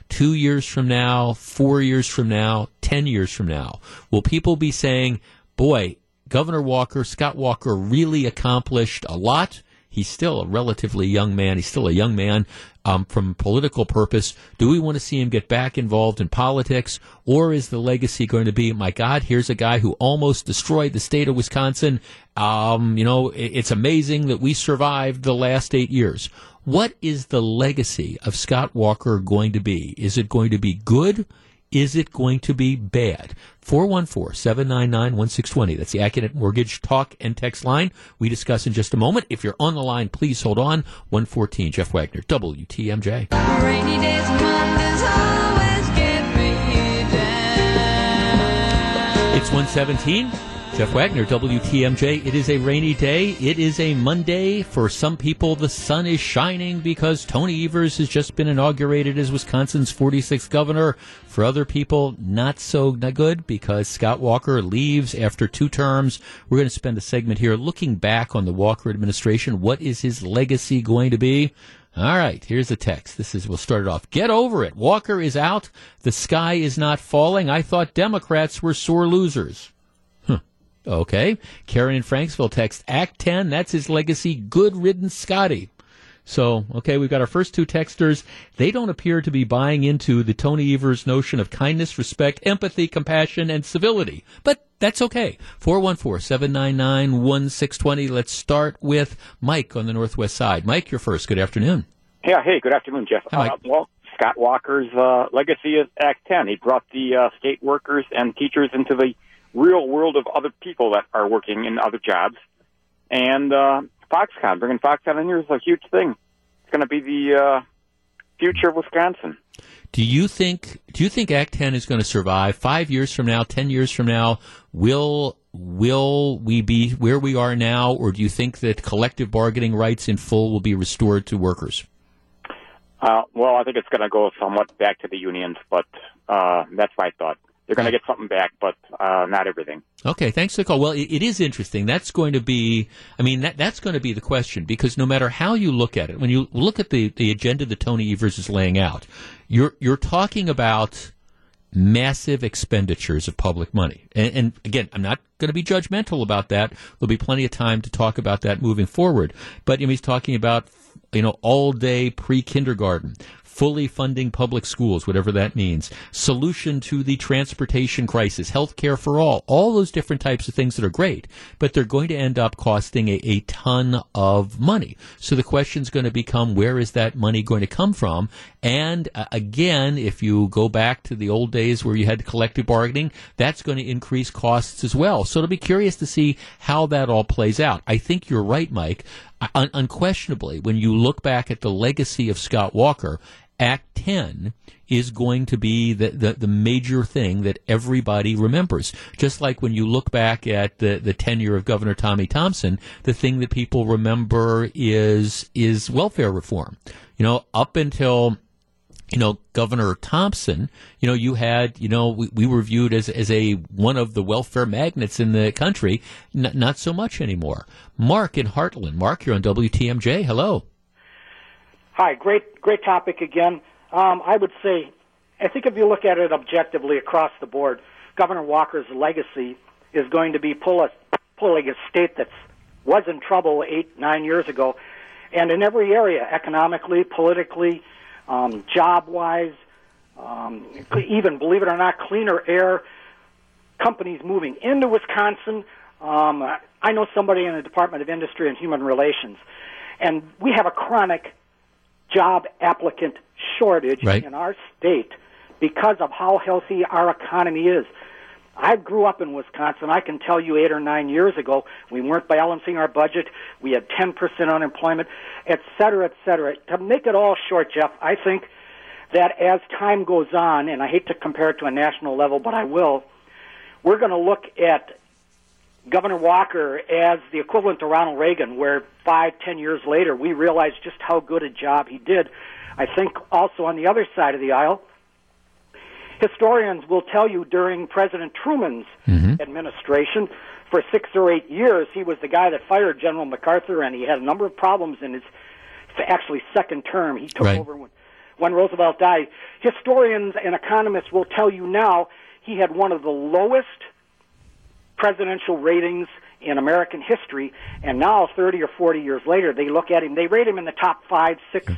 Two years from now, four years from now, ten years from now? Will people be saying, boy, Governor Walker, Scott Walker really accomplished a lot. He's still a relatively young man. He's still a young man um, from political purpose. Do we want to see him get back involved in politics? Or is the legacy going to be, my God, here's a guy who almost destroyed the state of Wisconsin. Um, you know, it's amazing that we survived the last eight years. What is the legacy of Scott Walker going to be? Is it going to be good? Is it going to be bad? 414 799 1620. That's the Accunet Mortgage Talk and Text line. We discuss in just a moment. If you're on the line, please hold on. 114, Jeff Wagner, WTMJ. Rainy days, Mondays always get me down. It's 117. Jeff Wagner, WTMJ. It is a rainy day. It is a Monday. For some people, the sun is shining because Tony Evers has just been inaugurated as Wisconsin's 46th governor. For other people, not so good because Scott Walker leaves after two terms. We're going to spend a segment here looking back on the Walker administration. What is his legacy going to be? All right, here's the text. This is, we'll start it off. Get over it. Walker is out. The sky is not falling. I thought Democrats were sore losers. Okay. Karen in Franksville text Act 10, that's his legacy. Good riddance, Scotty. So, okay, we've got our first two texters. They don't appear to be buying into the Tony Evers notion of kindness, respect, empathy, compassion, and civility. But that's okay. 414-799-1620. Let's start with Mike on the northwest side. Mike, you're first. Good afternoon. Yeah, hey, good afternoon, Jeff. Hi, uh, well, Scott Walker's uh, legacy is Act 10. He brought the uh, state workers and teachers into the real world of other people that are working in other jobs. And uh, Foxconn, bringing Foxconn in here is a huge thing. It's going to be the uh, future of Wisconsin. Do you think? Do you think Act Ten is going to survive five years from now, ten years from now? Will will we be where we are now, or do you think that collective bargaining rights in full will be restored to workers? Uh, well, I think it's going to go somewhat back to the unions, but uh, that's my thought they're going to get something back, but uh, not everything. Okay, thanks for the call. Well, it, it is interesting. That's going to be, I mean, that, that's going to be the question because no matter how you look at it, when you look at the, the agenda that Tony Evers is laying out, you're you're talking about massive expenditures of public money. And, and again, I'm not going to be judgmental about that. There'll be plenty of time to talk about that moving forward. But you know, he's talking about you know all day pre kindergarten, fully funding public schools, whatever that means, solution to the transportation crisis, health care for all, all those different types of things that are great, but they're going to end up costing a, a ton of money. So the question is going to become where is that money going to come from? And uh, again, if you go back to the old days where you had collective bargaining, that's going to increase costs as well. So it'll be curious to see how that all plays out. I think you're right, Mike. Un- unquestionably, when you look back at the legacy of Scott Walker Act 10 is going to be the, the, the, major thing that everybody remembers. Just like when you look back at the, the tenure of Governor Tommy Thompson, the thing that people remember is is welfare reform. You know, up until you know, Governor Thompson, you know, you had, you know, we, we were viewed as, as a one of the welfare magnets in the country. N- not so much anymore. Mark in Hartland. Mark, you're on WTMJ. Hello. Hi, great, great topic again. Um, I would say, I think if you look at it objectively across the board, Governor Walker's legacy is going to be pull a, pulling a state that was in trouble eight, nine years ago, and in every area, economically, politically, um, job-wise, um, even believe it or not, cleaner air, companies moving into Wisconsin. Um, I know somebody in the Department of Industry and Human Relations And we have a chronic job applicant shortage Right. in our state because of how healthy our economy is. I grew up in Wisconsin. I can tell you eight or nine years ago, we weren't balancing our budget. We had 10% unemployment, et cetera, et cetera. To make it all short, Jeff, I think that as time goes on, and I hate to compare it to a national level, but I will, we're going to look at Governor Walker as the equivalent to Ronald Reagan, where five, ten years later, we realize just how good a job he did. I think also on the other side of the aisle, historians will tell you during President Truman's mm-hmm. administration, for six or eight years, he was the guy that fired General MacArthur, and he had a number of problems in his actually second term. He took Right. over when, when Roosevelt died. Historians and economists will tell you now he had one of the lowest presidential ratings in American history, and now 30 or 40 years later, they look at him, they rate him in the top five, six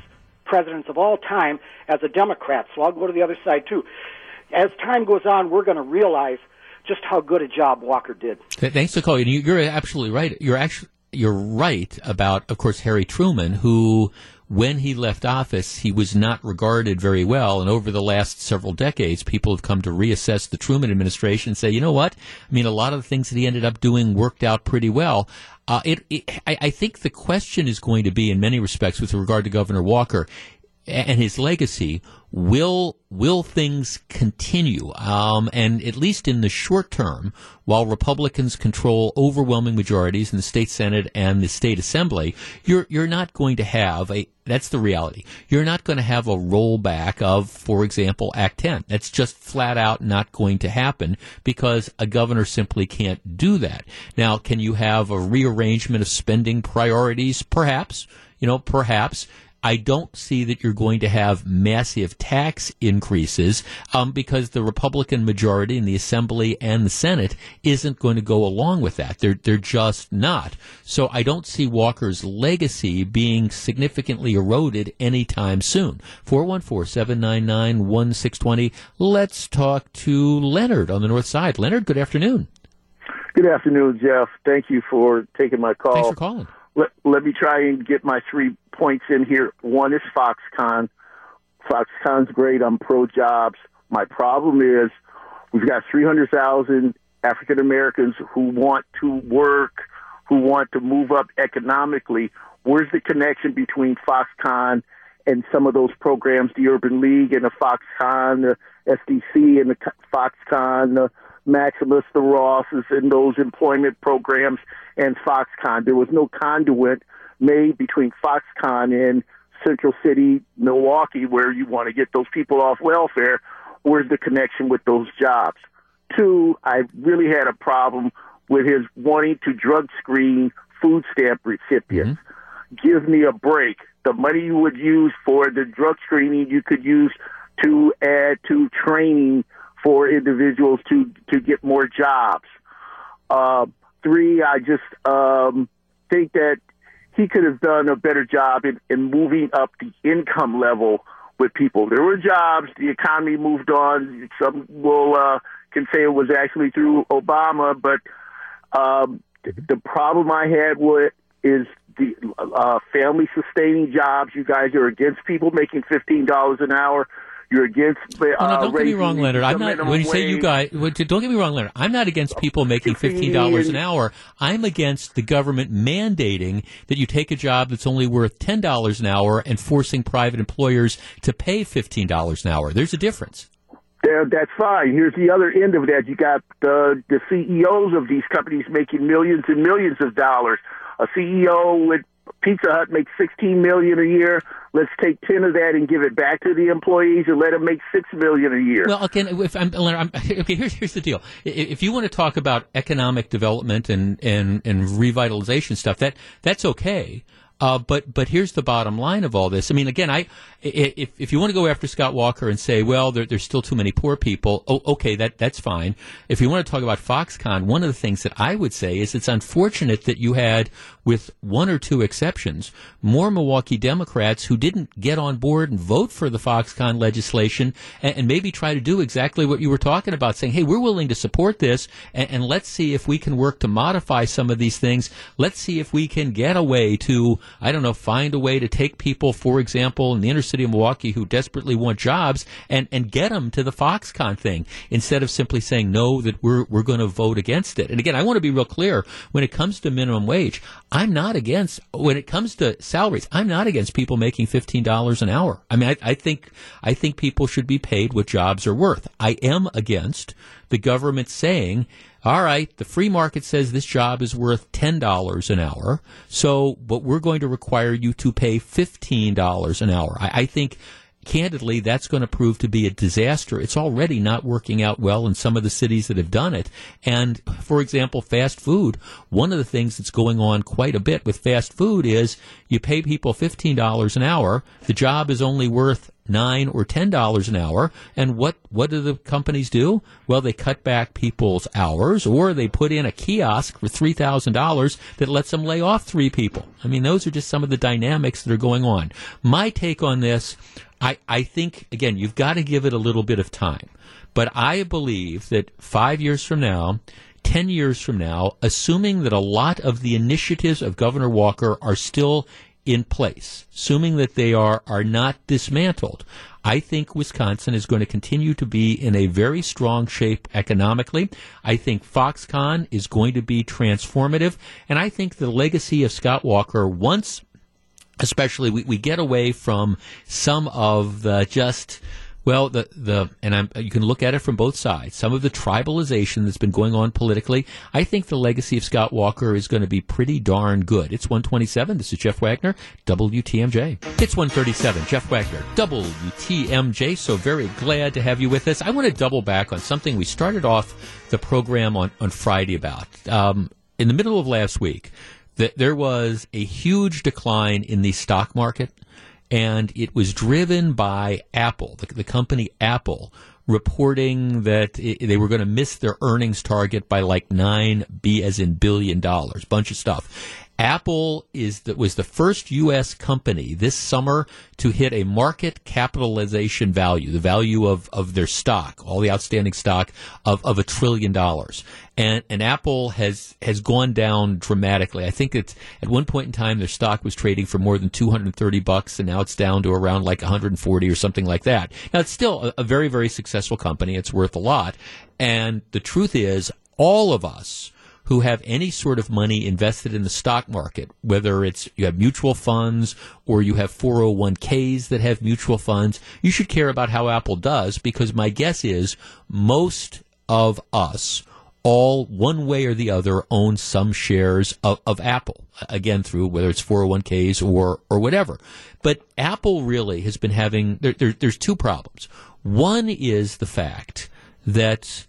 presidents of all time as a Democrat. So I'll go to the other side too. As time goes on, we're going to realize just how good a job Walker did. Thanks. You- You're absolutely right. You're actually you're right about, of course, Harry Truman, who, when he left office, he was not regarded very well. And over the last several decades, people have come to reassess the Truman administration and say, you know what? I mean, a lot of the things that he ended up doing worked out pretty well. Uh, it, it, I, I think the question is going to be, in many respects, with regard to Governor Walker and his legacy will will things continue um, and at least in the short term while republicans control overwhelming majorities in the state senate and the state assembly you're you're not going to have a that's the reality. You're not going to have a rollback of for example act 10 that's just flat out not going to happen because a governor simply can't do that. Now can you have a rearrangement of spending priorities? Perhaps. You know perhaps I don't see that you're going to have massive tax increases um, because the Republican majority in the Assembly and the Senate isn't going to go along with that. They're they're just not. So I don't see Walker's legacy being significantly eroded anytime soon. 414-799-1620. Let's talk to Leonard on the north side. Leonard, good afternoon. Good afternoon, Jeff. Thank you for taking my call. Thanks for calling. Let, let me try and get my three points in here. One is Foxconn. Foxconn's great. I'm pro jobs. My problem is we've got 300,000 African Americans who want to work, who want to move up economically. Where's the connection between Foxconn and some of those programs, the Urban League and the Foxconn, the SDC and the Foxconn, the Maximus, the Rosses, and those employment programs and Foxconn. There was no conduit made between Foxconn and Central City, Milwaukee, where you want to get those people off welfare. Where's the connection with those jobs? Two, I really had a problem with his wanting to drug screen food stamp recipients. Mm-hmm. Give me a break. The money you would use for the drug screening, you could use to add to training for individuals to to get more jobs. Uh, three, I just um, think that he could have done a better job in, in moving up the income level with people. There were jobs, the economy moved on. Some will uh, can say it was actually through Obama, but um, th- the problem I had with is the uh, family sustaining jobs. You guys are against people making fifteen dollars an hour. You're against. Uh, Oh, no, don't get me wrong, Leonard. I'm not. When you say you guys, don't get me wrong, Leonard. I'm not against people making fifteen dollars an hour. I'm against the government mandating that you take a job that's only worth ten dollars an hour and forcing private employers to pay fifteen dollars an hour. There's a difference. That's fine. Here's the other end of that. You got the the CEOs of these companies making millions and millions of dollars. A CEO with Pizza Hut makes 16 million a year. Let's take 10 of that and give it back to the employees and let them make 6 million a year. Well, again, if I'm, I'm (laughs) okay, here's here's the deal. If you want to talk about economic development and and and revitalization stuff, that that's okay. Uh, but but here's the bottom line of all this. I mean, again, i- if if you want to go after Scott Walker and say, well, there, there's still too many poor people, oh, okay, that that's fine. If you want to talk about Foxconn, one of the things that I would say is it's unfortunate that you had, with one or two exceptions, more Milwaukee Democrats who didn't get on board and vote for the Foxconn legislation and, and maybe try to do exactly what you were talking about, saying, hey, we're willing to support this and, and let's see if we can work to modify some of these things. Let's see if we can get a way to I don't know, find a way to take people, for example, in the inner city of Milwaukee who desperately want jobs and, and get them to the Foxconn thing instead of simply saying no, that we're, we're going to vote against it. And again, I want to be real clear when it comes to minimum wage, I'm not against, when it comes to salaries, I'm not against people making $15 an hour. I mean, I, I think, I think people should be paid what jobs are worth. I am against the government saying, all right, the free market says this job is worth $10 an hour, so, but we're going to require you to pay $15 an hour. I, I think candidly, that's going to prove to be a disaster. It's already not working out well in some of the cities that have done it. And for example, fast food, one of the things that's going on quite a bit with fast food is you pay people $15 an hour. The job is only worth nine or ten dollars an hour. And what what do the companies do? Well, they cut back people's hours, or they put in a kiosk for three thousand dollars that lets them lay off three people. I mean, those are just some of the dynamics that are going on. My take on this, I I think again, you've got to give it a little bit of time. But I believe that five years from now, 10 years from now, assuming that a lot of the initiatives of Governor Walker are still in place, assuming that they are, are not dismantled, I think Wisconsin is going to continue to be in a very strong shape economically. I think Foxconn is going to be transformative. And I think the legacy of Scott Walker, once especially we, we get away from some of the just well, the the and I'm, you can look at it from both sides. Some of the tribalization that's been going on politically. I think the legacy of Scott Walker is going to be pretty darn good. It's 127. This is Jeff Wagner, WTMJ. It's 137. Jeff Wagner, WTMJ. So very glad to have you with us. I want to double back on something we started off the program on on Friday about. Um, in the middle of last week, that there was a huge decline in the stock market and it was driven by Apple, the, the company Apple, reporting that it, they were going to miss their earnings target by like nine b as in billion dollars, bunch of stuff. Apple is the, was the first U.S. company this summer to hit a market capitalization value, the value of, of their stock, all the outstanding stock of, of a trillion dollars. And, and Apple has, has gone down dramatically. I think it's at one point in time their stock was trading for more than 230 bucks and now it's down to around like 140 or something like that. Now it's still a, a very, very successful company. It's worth a lot. And the truth is all of us, who have any sort of money invested in the stock market, whether it's you have mutual funds or you have 401ks that have mutual funds, you should care about how Apple does because my guess is most of us all one way or the other own some shares of, of Apple again through whether it's 401ks or or whatever. But Apple really has been having there, there, there's two problems. One is the fact that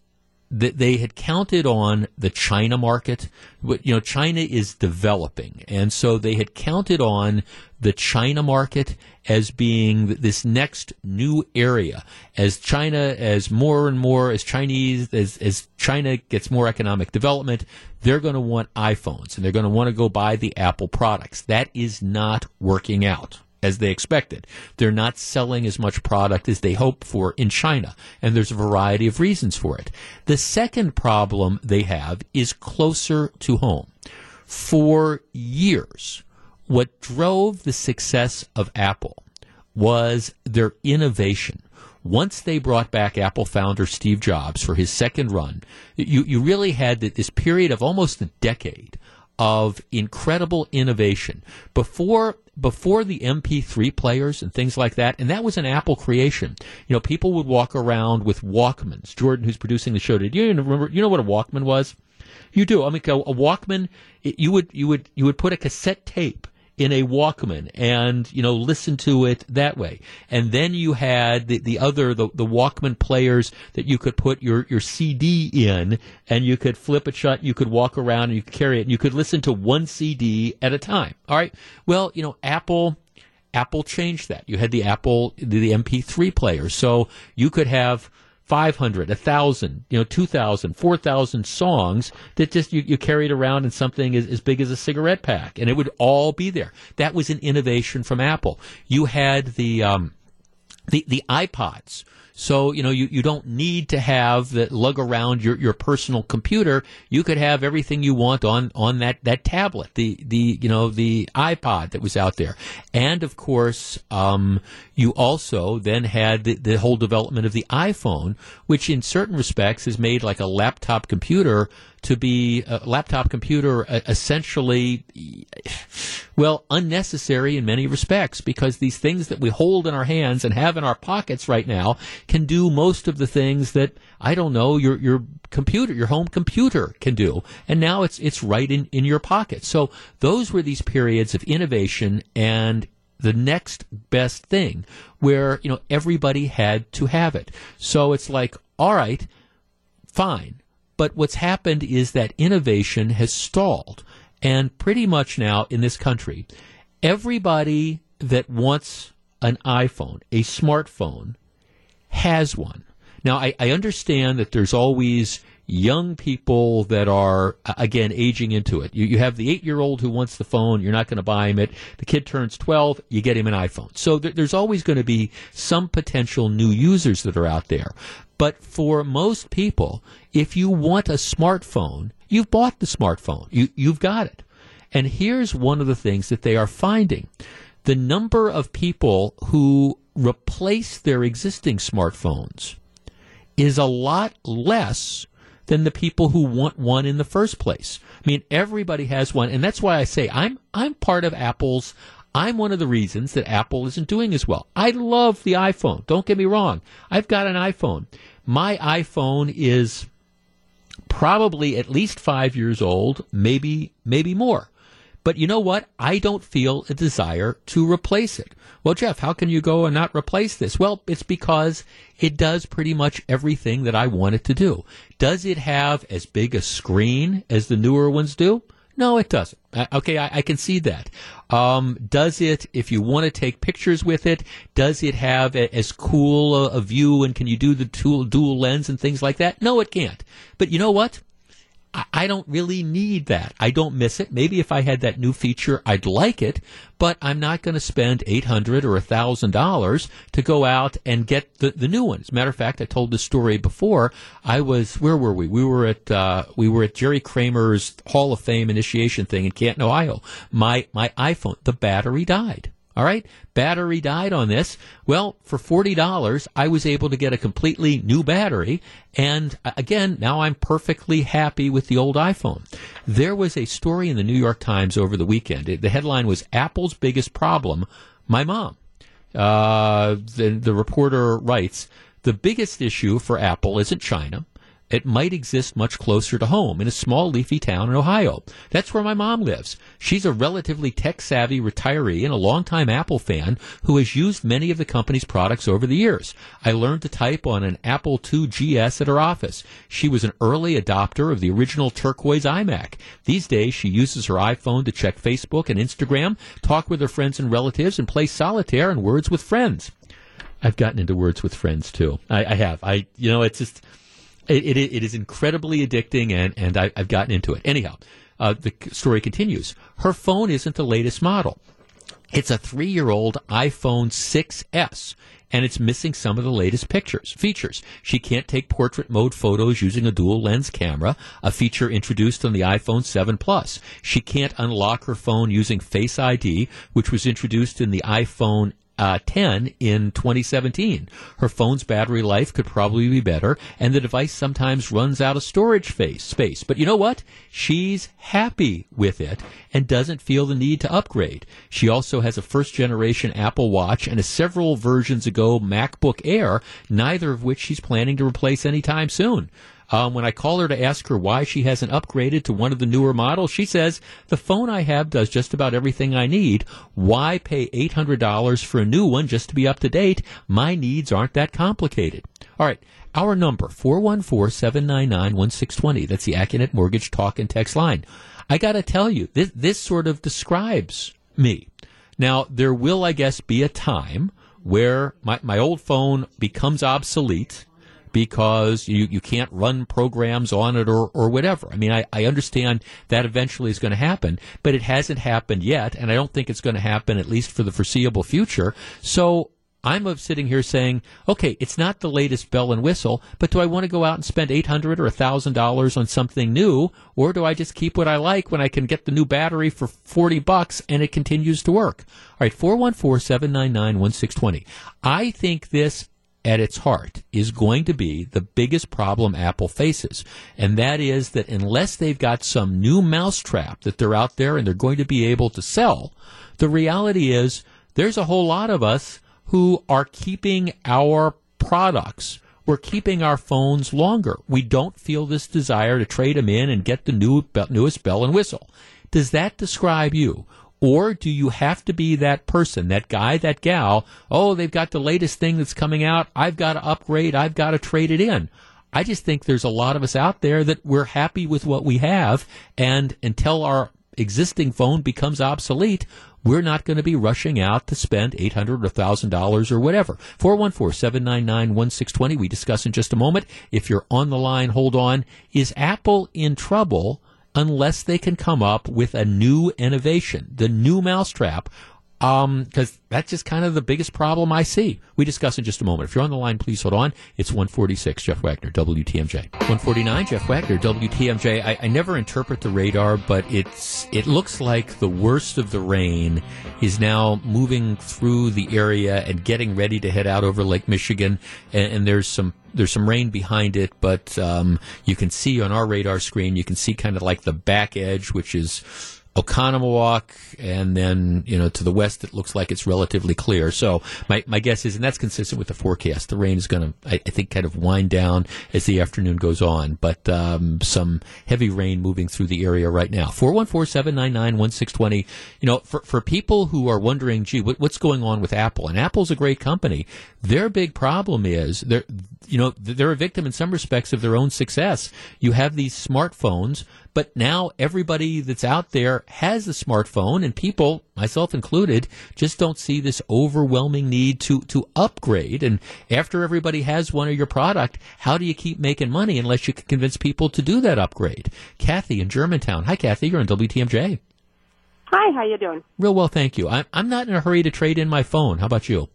that they had counted on the China market. You know, China is developing, and so they had counted on the China market as being this next new area. As China, as more and more, as Chinese, as, as China gets more economic development, they're going to want iPhones and they're going to want to go buy the Apple products. That is not working out as they expected. They're not selling as much product as they hoped for in China, and there's a variety of reasons for it. The second problem they have is closer to home. For years, what drove the success of Apple was their innovation. Once they brought back Apple founder Steve Jobs for his second run, you, you really had this period of almost a decade of incredible innovation. Before before the MP3 players and things like that, and that was an Apple creation. You know, people would walk around with Walkmans. Jordan, who's producing the show, did you remember? You know what a Walkman was? You do. I mean, a, Walkman. It, you would you would you would put a cassette tape in a Walkman and, you know, listen to it that way. And then you had the, the other, the, the Walkman players that you could put your, your CD in and you could flip it shut, you could walk around and you could carry it and you could listen to one CD at a time. All right. Well, you know, Apple, Apple changed that. You had the Apple, the MP3 player. So you could have, 500, 1,000, you know, 2,000, 4,000 songs that just you, you carried around in something as, as big as a cigarette pack, and it would all be there. That was an innovation from Apple. You had the um, the the iPods. So, you know, you, you don't need to have the lug around your, your personal computer. You could have everything you want on, on that, that tablet, the, the, you know, the iPod that was out there. And of course, um, you also then had the, the whole development of the iPhone, which in certain respects has made like a laptop computer to be a laptop computer uh, essentially, well, unnecessary in many respects because these things that we hold in our hands and have in our pockets right now can do most of the things that I don't know your your computer, your home computer can do. And now it's it's right in in your pocket. So those were these periods of innovation and the next best thing where you know everybody had to have it. So it's like, all right, fine but what's happened is that innovation has stalled. And pretty much now in this country, everybody that wants an iPhone, a smartphone, has one. Now, I, I understand that there's always young people that are again aging into it. You, you have the eight year old who wants the phone. You're not going to buy him it. The kid turns 12. You get him an iPhone. So th- there's always going to be some potential new users that are out there. But for most people, if you want a smartphone, you've bought the smartphone. You, you've got it. And here's one of the things that they are finding. The number of people who replace their existing smartphones is a lot less than the people who want one in the first place. I mean, everybody has one, and that's why I say I'm I'm part of Apple's I'm one of the reasons that Apple isn't doing as well. I love the iPhone. Don't get me wrong. I've got an iPhone. My iPhone is probably at least five years old, maybe, maybe more. But you know what? I don't feel a desire to replace it. Well, Jeff, how can you go and not replace this? Well, it's because it does pretty much everything that I want it to do. Does it have as big a screen as the newer ones do? No, it doesn't. Okay, I, I, can see that. Um, does it, if you want to take pictures with it, does it have a, as cool a, a, view and can you do the dual, dual lens and things like that? No, it can't. But you know what? I don't really need that. I don't miss it. Maybe if I had that new feature, I'd like it, but I'm not going to spend eight hundred or thousand dollars to go out and get the, the new one. As a matter of fact, I told this story before. I was where were we? We were at uh, we were at Jerry Kramer's Hall of Fame initiation thing in Canton, Ohio. My my iPhone, the battery died. All right. Battery died on this. Well, for $40, I was able to get a completely new battery. And uh, again, now I'm perfectly happy with the old iPhone. There was a story in the New York Times over the weekend. The headline was Apple's biggest problem, my mom. Uh, the, the reporter writes, the biggest issue for Apple isn't China it might exist much closer to home in a small leafy town in Ohio. That's where my mom lives. She's a relatively tech savvy retiree and a longtime Apple fan who has used many of the company's products over the years. I learned to type on an Apple II GS at her office. She was an early adopter of the original turquoise iMac. These days, she uses her iPhone to check Facebook and Instagram, talk with her friends and relatives, and play solitaire and Words with Friends. I've gotten into Words with Friends too. I, I have. I, you know, it's just it, it, it is incredibly addicting, and, and I, have gotten into it. Anyhow, uh, the story continues. Her phone isn't the latest model. It's a three year old iPhone 6S and it's missing some of the latest pictures features. She can't take portrait mode photos using a dual lens camera, a feature introduced on the iPhone 7 Plus. She can't unlock her phone using Face ID, which was introduced in the iPhone uh, 10 in 2017. Her phone's battery life could probably be better, and the device sometimes runs out of storage space. But you know what? She's happy with it and doesn't feel the need to upgrade. She also has a first generation Apple Watch and a several versions ago MacBook Air, neither of which she's planning to replace anytime soon. Um, when I call her to ask her why she hasn't upgraded to one of the newer models, she says, The phone I have does just about everything I need. Why pay $800 for a new one just to be up to date? My needs aren't that complicated. All right. Our number, 414-799-1620. That's the Accunet Mortgage Talk and Text line. I got to tell you, this, this sort of describes me. Now, there will, I guess, be a time where my, my old phone becomes obsolete because you, you can't run programs on it or, or whatever. I mean, I, I understand that eventually is going to happen, but it hasn't happened yet, and I don't think it's going to happen at least for the foreseeable future. So I'm sitting here saying, okay, it's not the latest bell and whistle, but do I want to go out and spend eight hundred or thousand dollars on something new, or do I just keep what I like when I can get the new battery for forty bucks and it continues to work? All right, 414-799-1620. I think this at its heart is going to be the biggest problem Apple faces. And that is that unless they've got some new mousetrap that they're out there and they're going to be able to sell, the reality is there's a whole lot of us who are keeping our products. We're keeping our phones longer. We don't feel this desire to trade them in and get the new, newest bell and whistle. Does that describe you? Or do you have to be that person, that guy, that gal? Oh, they've got the latest thing that's coming out. I've got to upgrade. I've got to trade it in. I just think there's a lot of us out there that we're happy with what we have. And until our existing phone becomes obsolete, we're not going to be rushing out to spend 800 or $1,000 or whatever. 414-799-1620. We discuss in just a moment. If you're on the line, hold on. Is Apple in trouble unless they can come up with a new innovation, the new mousetrap because um, that's just kind of the biggest problem I see. We discuss in just a moment. If you're on the line, please hold on. It's 146, Jeff Wagner, WTMJ. 149, Jeff Wagner, WTMJ. I, I never interpret the radar, but it's it looks like the worst of the rain is now moving through the area and getting ready to head out over Lake Michigan. And, and there's some there's some rain behind it, but um, you can see on our radar screen, you can see kind of like the back edge, which is Oconomowoc, and then you know to the west it looks like it's relatively clear. So my, my guess is, and that's consistent with the forecast. The rain is going to, I, I, think, kind of wind down as the afternoon goes on, but um, some heavy rain moving through the area right now. Four one four seven nine nine one six twenty. You know, for for people who are wondering, gee, what, what's going on with Apple? And Apple's a great company. Their big problem is they're you know they're a victim in some respects of their own success. You have these smartphones but now everybody that's out there has a smartphone, and people, myself included, just don't see this overwhelming need to, to upgrade. And after everybody has one of your product, how do you keep making money unless you can convince people to do that upgrade? Kathy in Germantown. Hi, Kathy. You're on WTMJ. Hi, how you doing? Real well, thank you. I'm, I'm not in a hurry to trade in my phone. How about you?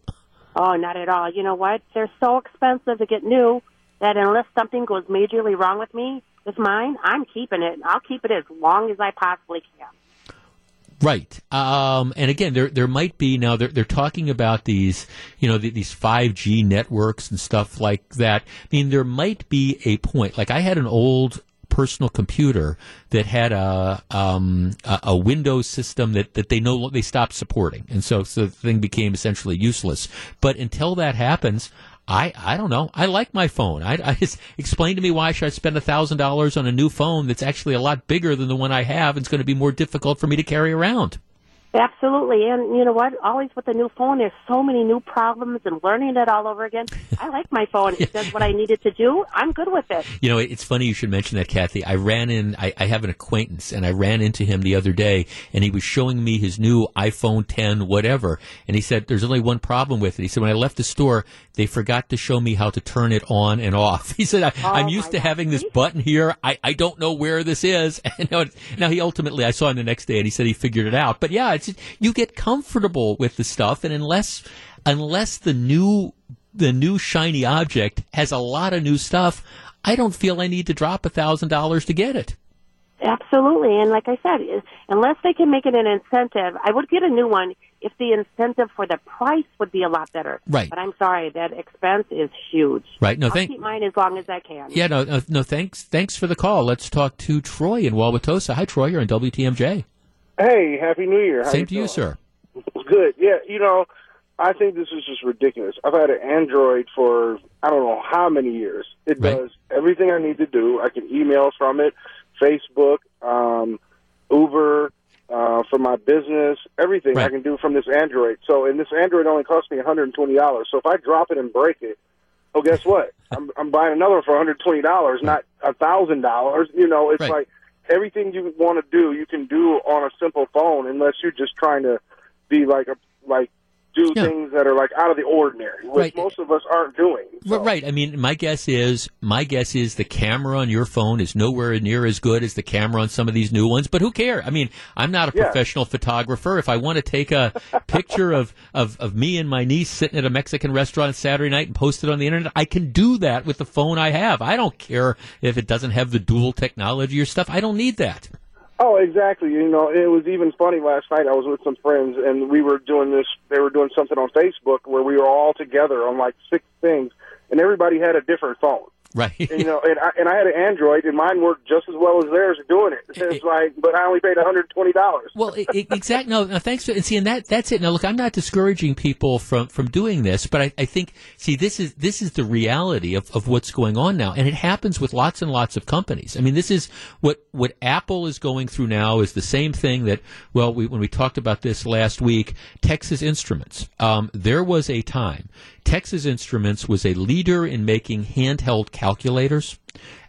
Oh, not at all. You know what? They're so expensive to get new that unless something goes majorly wrong with me, with mine, I'm keeping it. I'll keep it as long as I possibly can. Right. Um, and again, there there might be now they're they're talking about these you know the, these five G networks and stuff like that. I mean, there might be a point. Like I had an old personal computer that had a um, a, a, Windows system that, that they know they stopped supporting, and so so the thing became essentially useless. But until that happens, I, I don't know. I like my phone. I, I just explain to me why should I spend thousand dollars on a new phone that's actually a lot bigger than the one I have. And it's going to be more difficult for me to carry around. Absolutely, and you know what? Always with the new phone, there's so many new problems and learning it all over again. (laughs) I like my phone; it does what I needed to do. I'm good with it. You know, it's funny you should mention that, Kathy. I ran in. I, I have an acquaintance, and I ran into him the other day, and he was showing me his new iPhone 10, whatever, and he said, "There's only one problem with it." He said, "When I left the store, they forgot to show me how to turn it on and off." (laughs) He said, I, am oh, used to God. having this button here. I, I don't know where this is." (laughs) And now he ultimately, I saw him the next day, and he said he figured it out. But yeah, it's you get comfortable with the stuff, and unless unless the new the new shiny object has a lot of new stuff, I don't feel I need to drop a thousand dollars to get it. Absolutely, and like I said, unless they can make it an incentive, I would get a new one if the incentive for the price would be a lot better. Right. But I'm sorry, that expense is huge. Right. No, I'll thank. keep mine as long as I can. Yeah. No, no. No. Thanks. Thanks for the call. Let's talk to Troy in Wauwatosa. Hi, Troy. You're on WTMJ. Hey, happy New Year. How Same you to doing? you, sir. Good. Yeah. You know, I think this is just ridiculous. I've had an Android for I don't know how many years. It Right. does everything I need to do. I can email from it, Facebook, um, Uber, uh, for my business, everything I can do from this Android. So, and this Android only cost me $120. So if I drop it and break it, oh, guess what? (laughs) I'm, I'm buying another for $120, not a thousand dollars. You know, it's Right. like everything you want to do, you can do on a simple phone, unless you're just trying to be like a like do things that are like out of the ordinary, which Right. most of us aren't doing. Right, right. I mean, my guess is my guess is the camera on your phone is nowhere near as good as the camera on some of these new ones. But who cares? I mean, I'm not a Yeah. professional photographer. If I want to take a picture of, of of me and my niece sitting at a Mexican restaurant on Saturday night and post it on the internet, I can do that with the phone I have. I don't care if it doesn't have the dual technology or stuff. I don't need that. Oh, exactly. You know, it was even funny last night. I was with some friends, and we were doing this. They were doing something on Facebook where we were all together on like six things, and everybody had a different phone. Right. And, you know, and I, and I had an Android, and mine worked just as well as theirs doing it. It's like, but I only paid one hundred twenty dollars. Well, i i exactly. No, no, thanks. For, and see, and that that's it. Now, look, I'm not discouraging people from from doing this, but I, I think, see, this is this is the reality of, of what's going on now, and it happens with lots and lots of companies. I mean, this is what what Apple is going through now is the same thing that well, we, when we talked about this last week, Texas Instruments. Um, there was a time Texas Instruments was a leader in making handheld calculators.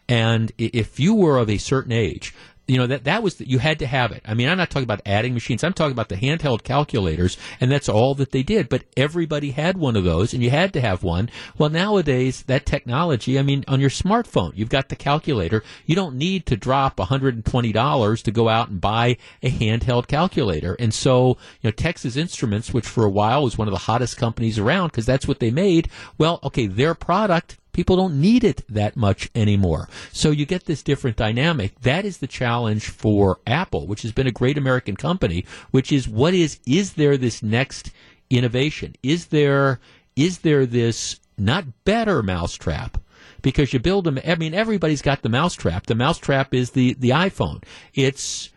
And if you were of a certain age, you know that that was the, you had to have it. I mean, I'm not talking about adding machines. I'm talking about the handheld calculators, and that's all that they did. But everybody had one of those, and you had to have one. Well, nowadays that technology. I mean, on your smartphone, you've got the calculator. You don't need to drop 120 dollars to go out and buy a handheld calculator. And so, you know, Texas Instruments, which for a while was one of the hottest companies around because that's what they made. Well, okay, their product People don't need it that much anymore. So you get this different dynamic. That is the challenge for Apple, which has been a great American company, which is what is, is there this next innovation? Is there, is there this not better mousetrap? Because you build them, I mean, everybody's got the mousetrap. The mousetrap is the, the iPhone. It's,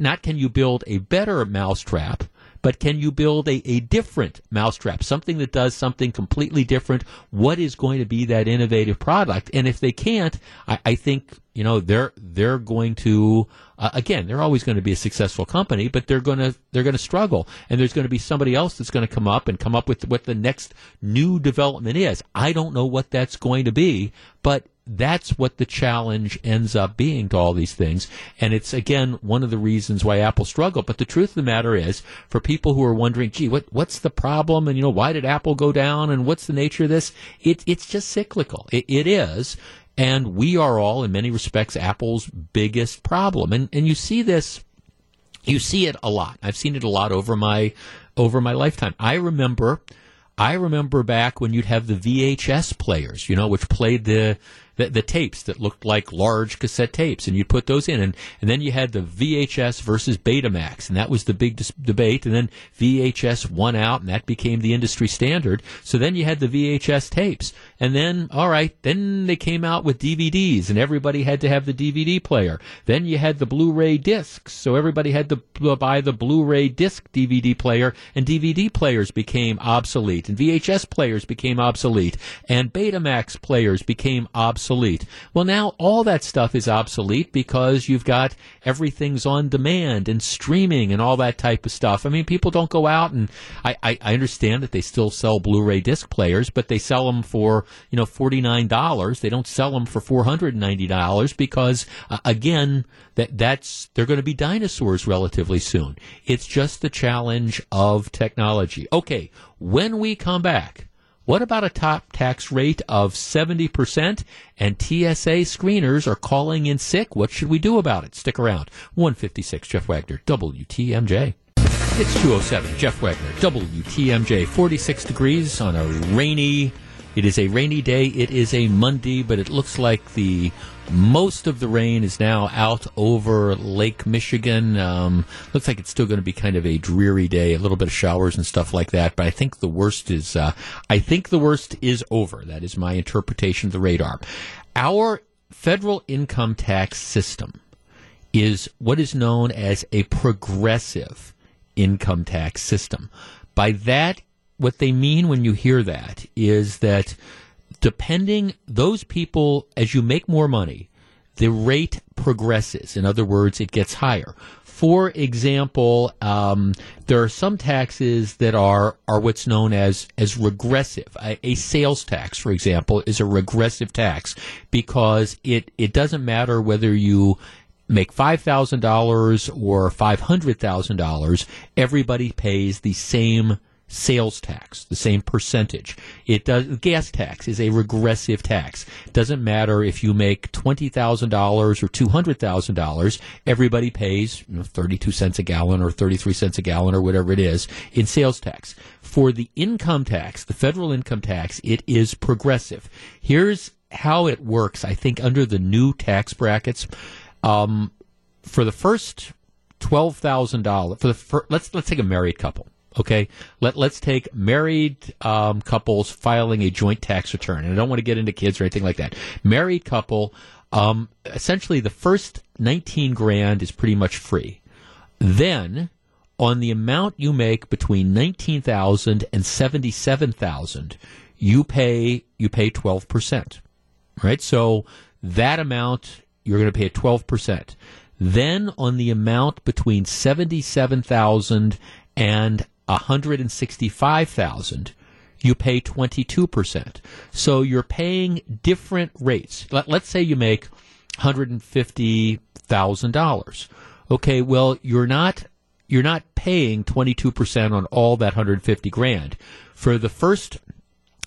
not can you build a better mousetrap, but can you build a, a different mousetrap, something that does something completely different? What is going to be that innovative product? And if they can't, I, I think you know they're they're going to uh, again they're always going to be a successful company, but they're going to they're going to struggle, and there's going to be somebody else that's going to come up and come up with what the next new development is. I don't know what that's going to be, but that's what the challenge ends up being to all these things. And it's again one of the reasons why Apple struggled. But the truth of the matter is, for people who are wondering, gee, what what's the problem? And you know, why did Apple go down? And what's the nature of this? It, it's just cyclical. It, it is. And we are all, in many respects, Apple's biggest problem. And and you see this you see it a lot. I've seen it a lot over my over my lifetime. I remember I remember back when you'd have the VHS players, you know, which played the the, the tapes that looked like large cassette tapes, and you'd put those in, and, and then you had the VHS versus Betamax, and that was the big dis- debate, and then VHS won out, and that became the industry standard. So then you had the VHS tapes, and then all right, then they came out with DVDs, and everybody had to have the DVD player. Then you had the Blu-ray discs, so everybody had to buy the Blu-ray disc DVD player, and DVD players became obsolete, and VHS players became obsolete, and Betamax players became obsolete. Well, now all that stuff is obsolete because you've got everything's on demand and streaming and all that type of stuff. I mean, people don't go out and I, I, I understand that they still sell Blu-ray disc players, but they sell them for you know forty nine dollars. They don't sell them for four hundred and ninety dollars because uh, again that that's they're going to be dinosaurs relatively soon. It's just the challenge of technology. Okay, when we come back. What about a top tax rate of 70% and TSA screeners are calling in sick? What should we do about it? Stick around. 156 Jeff Wagner, WTMJ. It's 207 Jeff Wagner, WTMJ. 46 degrees on a rainy, it is a rainy day. It is a Monday, but it looks like the most of the rain is now out over Lake Michigan. Um, looks like it's still going to be kind of a dreary day, a little bit of showers and stuff like that. But I think the worst is, uh, I think the worst is over. That is my interpretation of the radar. Our federal income tax system is what is known as a progressive income tax system. By that, what they mean when you hear that is that depending those people as you make more money the rate progresses. In other words it gets higher. For example um, there are some taxes that are are what's known as as regressive. A, a sales tax for example is a regressive tax because it it doesn't matter whether you make $5,000 or $500,000 everybody pays the same sales tax, the same percentage. It does gas tax is a regressive tax. Doesn't matter if you make twenty thousand dollars or two hundred thousand dollars. Everybody pays you know, thirty two cents a gallon or thirty three cents a gallon or whatever it is in sales tax. For the income tax, the federal income tax, it is progressive. Here's how it works. I think under the new tax brackets, um, for the first twelve thousand dollars for the fir- let's let's take a married couple Okay, let let's take married um, couples filing a joint tax return, and I don't want to get into kids or anything like that. Married couple, um, essentially, the first nineteen grand is pretty much free. Then, on the amount you make between nineteen thousand and seventy-seven thousand, you pay you pay twelve percent. Right, so that amount you're going to pay at twelve percent. Then on the amount between seventy-seven thousand and 165,000, you pay 22%. So you're paying different rates. Let, us say you make $150,000. Okay, well, you're not you're not paying 22% on all that 150 grand. For the first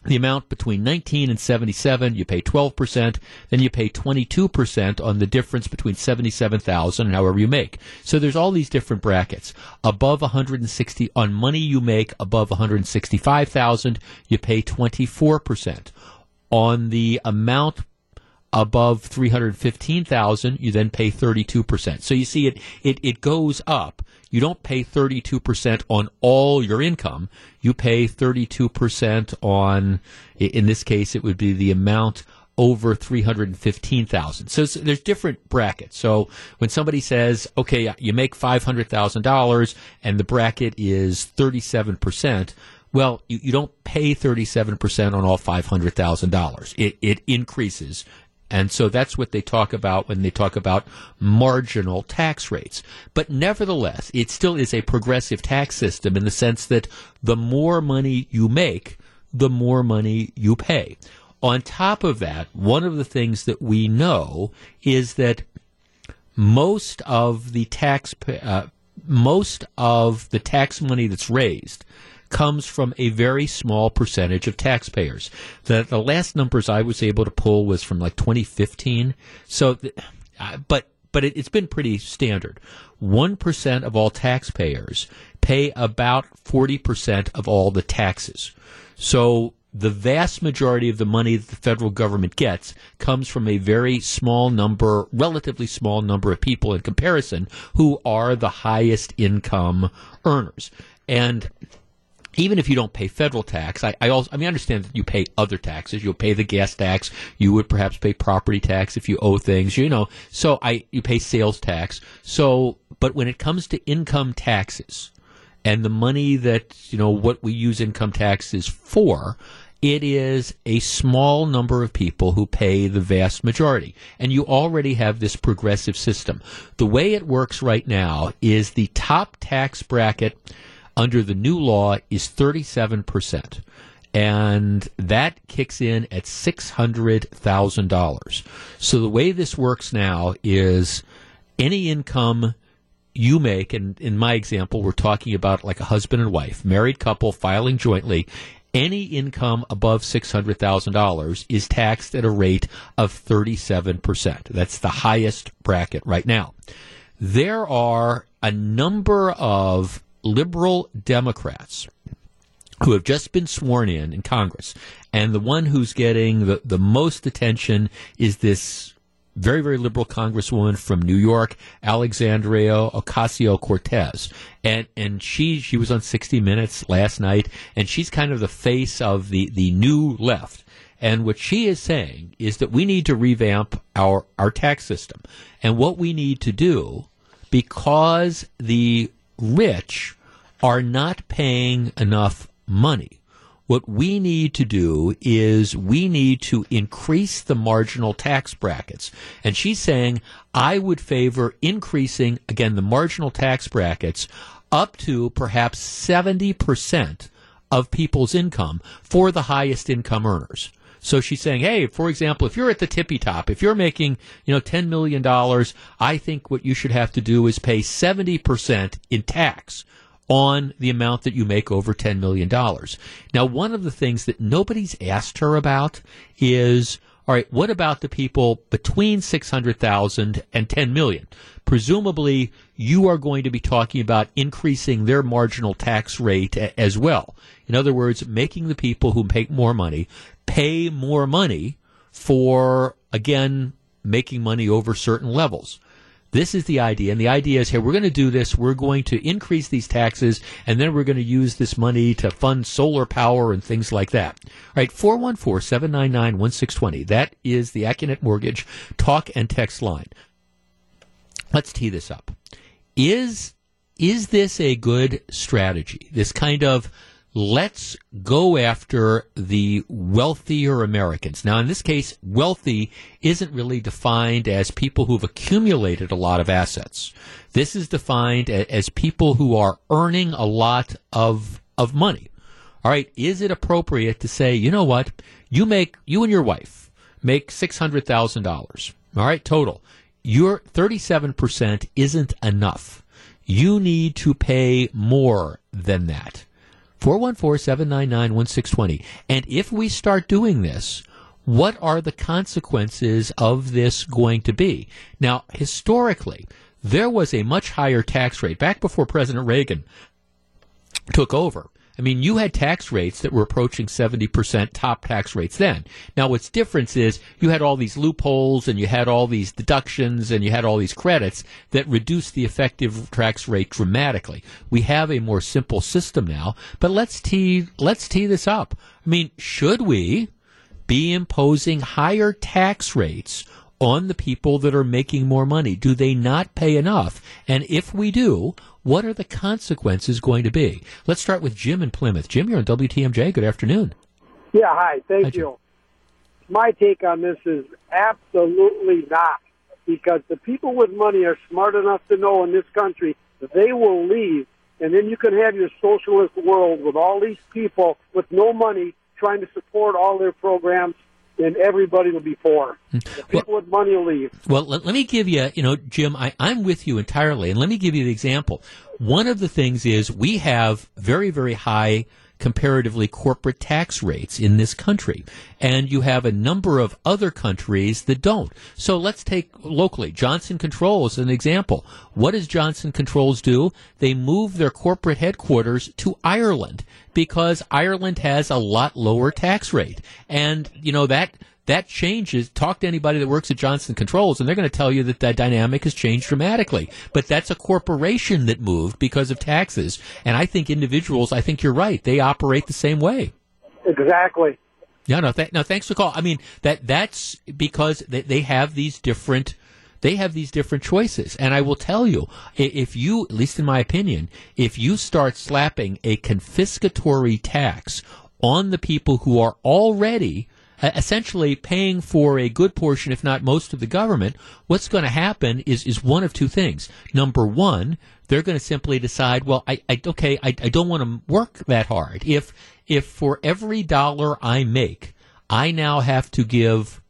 the amount between 19 and 77, you pay 12%, then you pay 22% on the difference between 77,000 and however you make. So there's all these different brackets. Above 160, on money you make above 165,000, you pay 24%. On the amount above 315,000, you then pay 32%. So you see it, it, it goes up you don't pay 32% on all your income. You pay 32% on, in this case, it would be the amount over 315,000. So there's different brackets. So when somebody says, okay, you make $500,000 and the bracket is 37%, well, you, you don't pay 37% on all $500,000. It, it increases and so that's what they talk about when they talk about marginal tax rates. But nevertheless, it still is a progressive tax system in the sense that the more money you make, the more money you pay. On top of that, one of the things that we know is that most of the tax uh, most of the tax money that's raised comes from a very small percentage of taxpayers. The, the last numbers I was able to pull was from like 2015. So, uh, but but it, has been pretty standard. One percent of all taxpayers pay about forty percent of all the taxes. So the vast majority of the money that the federal government gets comes from a very small number, relatively small number of people in comparison, who are the highest income earners. And even if you don't pay federal tax, I, I also I mean I understand that you pay other taxes. You'll pay the gas tax. You would perhaps pay property tax if you owe things. You know, so I you pay sales tax. So, but when it comes to income taxes and the money that you know what we use income taxes for, it is a small number of people who pay the vast majority. And you already have this progressive system. The way it works right now is the top tax bracket under the new law is 37%. And that kicks in at $600,000. So the way this works now is any income you make, and in my example, we're talking about like a husband and wife, married couple filing jointly, any income above $600,000 is taxed at a rate of 37%. That's the highest bracket right now. There are a number of liberal Democrats who have just been sworn in in Congress. And the one who's getting the, the most attention is this very, very liberal congresswoman from New York, Alexandria Ocasio Cortez. And, and she, she was on 60 Minutes last night, and she's kind of the face of the, the new left. And what she is saying is that we need to revamp our, our tax system. And what we need to do, because the rich are not paying enough money. What we need to do is we need to increase the marginal tax brackets. And she's saying, I would favor increasing, again, the marginal tax brackets up to perhaps 70% of people's income for the highest income earners. So she's saying, hey, for example, if you're at the tippy top, if you're making, you know, $10 million, I think what you should have to do is pay 70% in tax on the amount that you make over $10 million. Now, one of the things that nobody's asked her about is, all right, what about the people between 600,000 and 10 million? Presumably, you are going to be talking about increasing their marginal tax rate a- as well. In other words, making the people who make more money pay more money for, again, making money over certain levels. This is the idea. And the idea is, hey, we're going to do this. We're going to increase these taxes, and then we're going to use this money to fund solar power and things like that. All right, 414 799 1620. That is the Accunet Mortgage talk and text line. Let's tee this up. Is, is this a good strategy? This kind of let's go after the wealthier Americans. Now, in this case, wealthy isn't really defined as people who've accumulated a lot of assets. This is defined as people who are earning a lot of, of money. All right. Is it appropriate to say, you know what? You make, you and your wife make $600,000. All right. Total. Your 37% isn't enough. You need to pay more than that. 414-799-1620. And if we start doing this, what are the consequences of this going to be? Now, historically, there was a much higher tax rate back before President Reagan took over. I mean, you had tax rates that were approaching 70% top tax rates then. Now, what's different is you had all these loopholes and you had all these deductions and you had all these credits that reduced the effective tax rate dramatically. We have a more simple system now, but let's tee, let's tee this up. I mean, should we be imposing higher tax rates on the people that are making more money? Do they not pay enough? And if we do, what are the consequences going to be? Let's start with Jim in Plymouth. Jim, you're on WTMJ. Good afternoon. Yeah, hi. Thank Hi, you. My take on this is absolutely not, because the people with money are smart enough to know in this country they will leave, and then you can have your socialist world with all these people with no money trying to support all their programs, and everybody will be poor. Hmm. The people with money will leave. Well, let, let me give you, you know, Jim, I, I'm with you entirely. And let me give you the example. One of the things is we have very, very high comparatively corporate tax rates in this country. And you have a number of other countries that don't. So let's take locally. Johnson Controls as an example. What does Johnson Controls do? They move their corporate headquarters to Ireland because Ireland has a lot lower tax rate. And, you know, that, that changes. Talk to anybody that works at Johnson Controls, and they're going to tell you that that dynamic has changed dramatically. But that's a corporation that moved because of taxes. And I think individuals, I think you're right. They operate the same way. Exactly. Yeah, no, th- no, thanks for the call. I mean, that that's because they, they have these different they have these different choices. And I will tell you, if you, at least in my opinion, if you start slapping a confiscatory tax on the people who are already Uh, essentially paying for a good portion, if not most of the government, what's going to happen is, is one of two things. Number one, they're going to simply decide, well, I, I okay, I, I don't want to work that hard. If, if for every dollar I make, I now have to give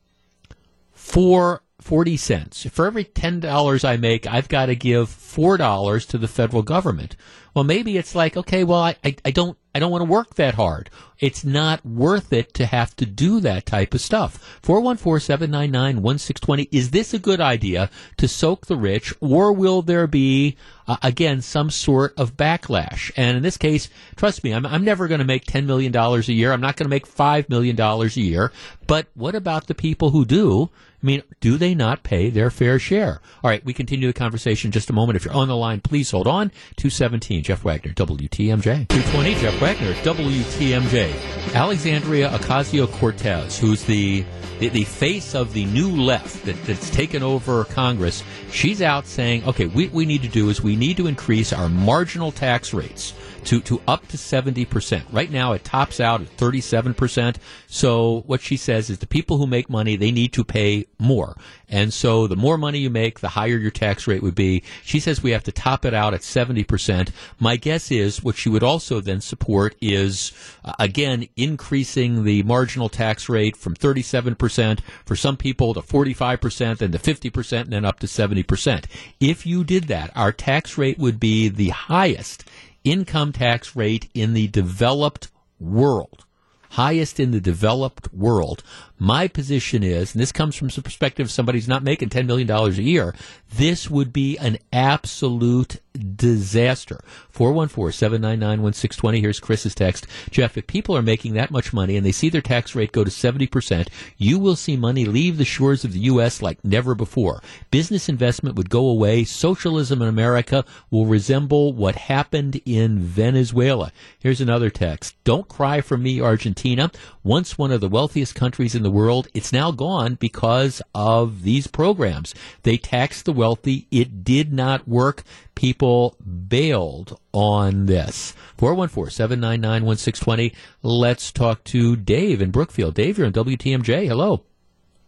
four forty cents. For every ten dollars I make, I've got to give four dollars to the federal government. Well, maybe it's like, okay, well, I, I, I don't I don't want to work that hard. It's not worth it to have to do that type of stuff. 414-799-1620. Is this a good idea to soak the rich or will there be, uh, again, some sort of backlash? And in this case, trust me, I'm, I'm never going to make $10 million a year. I'm not going to make $5 million a year. But what about the people who do? I mean, do they not pay their fair share? All right, we continue the conversation in just a moment. If you're on the line, please hold on. 217, Jeff Wagner, WTMJ. 220, Jeff Wagner, WTMJ. Alexandria Ocasio-Cortez, who's the, the, the face of the new left that, that's taken over Congress, she's out saying, okay, what we need to do is we need to increase our marginal tax rates to, to up to 70%. Right now it tops out at 37%. So what she says is the people who make money, they need to pay more. And so the more money you make, the higher your tax rate would be. She says we have to top it out at 70%. My guess is what she would also then support is, uh, again, increasing the marginal tax rate from 37% for some people to 45%, then to 50%, and then up to 70%. If you did that, our tax rate would be the highest income tax rate in the developed world. Highest in the developed world. My position is, and this comes from the perspective of somebody who's not making $10 million a year, this would be an absolute disaster. 414-799-1620. Here's Chris's text. Jeff, if people are making that much money and they see their tax rate go to 70%, you will see money leave the shores of the U.S. like never before. Business investment would go away. Socialism in America will resemble what happened in Venezuela. Here's another text. Don't cry for me, Argentina. Once one of the wealthiest countries in the world, it's now gone because of these programs. They taxed the wealthy. It did not work. People bailed on this. 414-799-1620. Let's talk to Dave in Brookfield. Dave, you're on WTMJ. Hello.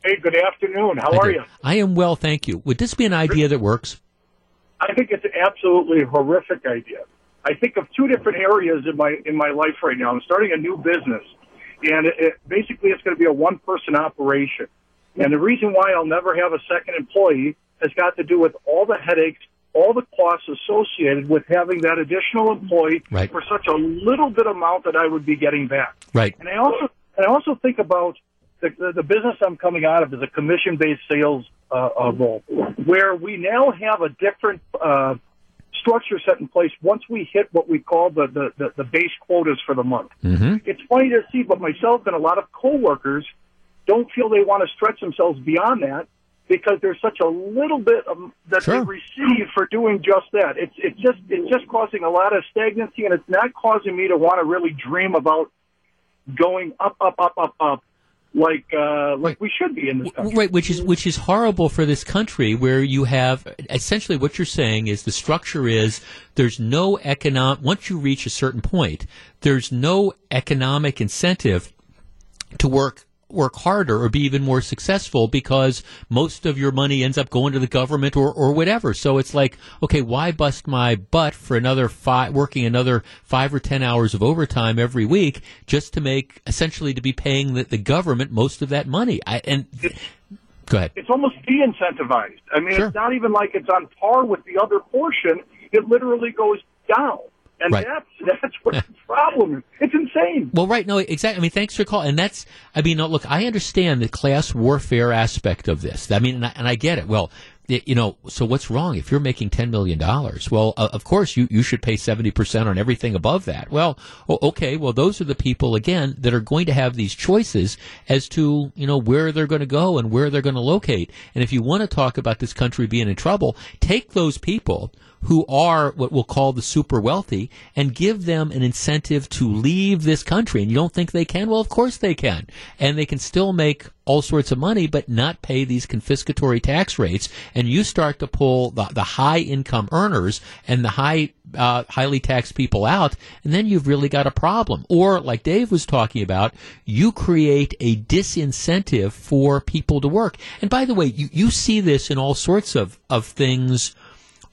Hey, good afternoon. How are you? I am well, thank you. Would this be an idea that works? I think it's an absolutely horrific idea. I think of two different areas in my in my life right now. I'm starting a new business, and it, it, basically it's going to be a one person operation. And the reason why I'll never have a second employee has got to do with all the headaches, all the costs associated with having that additional employee Right. for such a little bit amount that I would be getting back. Right. And I also and I also think about the, the, the business I'm coming out of is a commission based sales uh, uh, role, where we now have a different uh, structure set in place once we hit what we call the, the, the, the base quotas for the month. Mm-hmm. It's funny to see, but myself and a lot of coworkers don't feel they want to stretch themselves beyond that because there's such a little bit of, that Sure. they receive for doing just that. It's it's just it's just causing a lot of stagnancy, and it's not causing me to want to really dream about going up, up, up, up, up, like uh, like we should be in this country. Right, which is which is horrible for this country, where you have essentially what you're saying is the structure is there's no economic once you reach a certain point, there's no economic incentive to work work harder or be even more successful because most of your money ends up going to the government or, or whatever. So it's like, okay, why bust my butt for another five, working another five or ten hours of overtime every week just to make, essentially to be paying the, the government most of that money? I, and go ahead. It's almost de-incentivized. I mean, Sure. it's not even like it's on par with the other portion. It literally goes down, and Right. that's that's what the problem is. It's insane. Well, right. No, exactly. I mean, thanks for calling. And that's, I mean, no, look, I understand the class warfare aspect of this. I mean, and I, and I get it. Well, y- you know, so what's wrong if you're making $10 million? Well, uh, of course, you, you should pay 70% on everything above that. Well, okay. Well, those are the people, again, that are going to have these choices as to, you know, where they're going to go and where they're going to locate. And if you want to talk about this country being in trouble, take those people who are what we'll call the super wealthy and give them an incentive to leave this country. And you don't think they can? Well, of course they can. And they can still make all sorts of money, but not pay these confiscatory tax rates. And you start to pull the, the high income earners and the high, uh, highly taxed people out. And then you've really got a problem. Or like Dave was talking about, you create a disincentive for people to work. And by the way, you, you see this in all sorts of, of things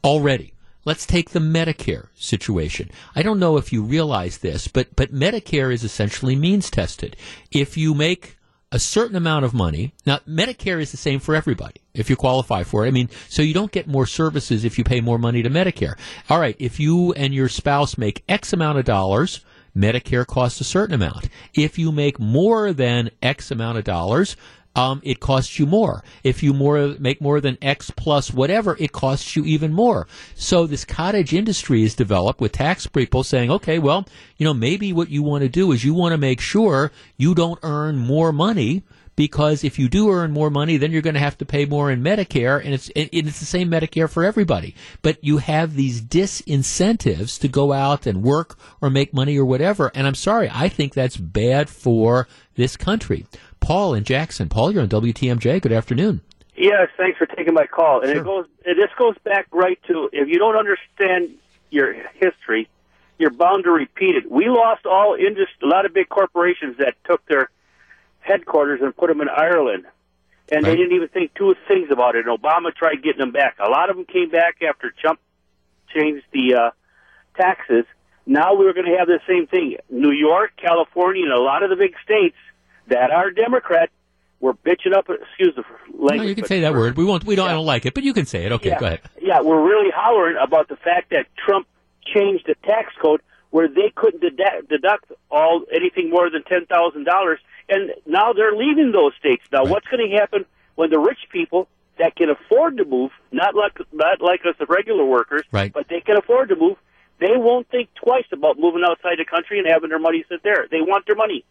already. Let's take the Medicare situation. I don't know if you realize this, but, but Medicare is essentially means tested. If you make a certain amount of money, now Medicare is the same for everybody if you qualify for it. I mean, so you don't get more services if you pay more money to Medicare. All right, if you and your spouse make X amount of dollars, Medicare costs a certain amount. If you make more than X amount of dollars, um, it costs you more. If you more make more than X plus whatever, it costs you even more. So this cottage industry is developed with tax people saying, okay, well, you know, maybe what you want to do is you want to make sure you don't earn more money because if you do earn more money, then you're going to have to pay more in Medicare, and it's it, it's the same Medicare for everybody. But you have these disincentives to go out and work or make money or whatever, and I'm sorry, I think that's bad for this country. Paul in Jackson. Paul, you're on WTMJ. Good afternoon. Yes, thanks for taking my call. And it goes, it, this goes back right to if you don't understand your history, you're bound to repeat it. We lost all industry, a lot of big corporations that took their headquarters and put them in Ireland, and they didn't even think two things about it. And Obama tried getting them back. A lot of them came back after Trump changed the uh, taxes. Now we're going to have the same thing. New York, California, and a lot of the big states that are Democrat were bitching up. Excuse the language. No, you can say that word. We won't. We don't. I don't like it, but you can say it. Okay, yeah. go ahead. Yeah, we're really hollering about the fact that Trump changed the tax code where they couldn't deduct, deduct all anything more than ten thousand dollars, and now they're leaving those states. Now, what's going to happen when the rich people that can afford to move, not like not like us, the regular workers, Right. but they can afford to move, they won't think twice about moving outside the country and having their money sit there. They want their money.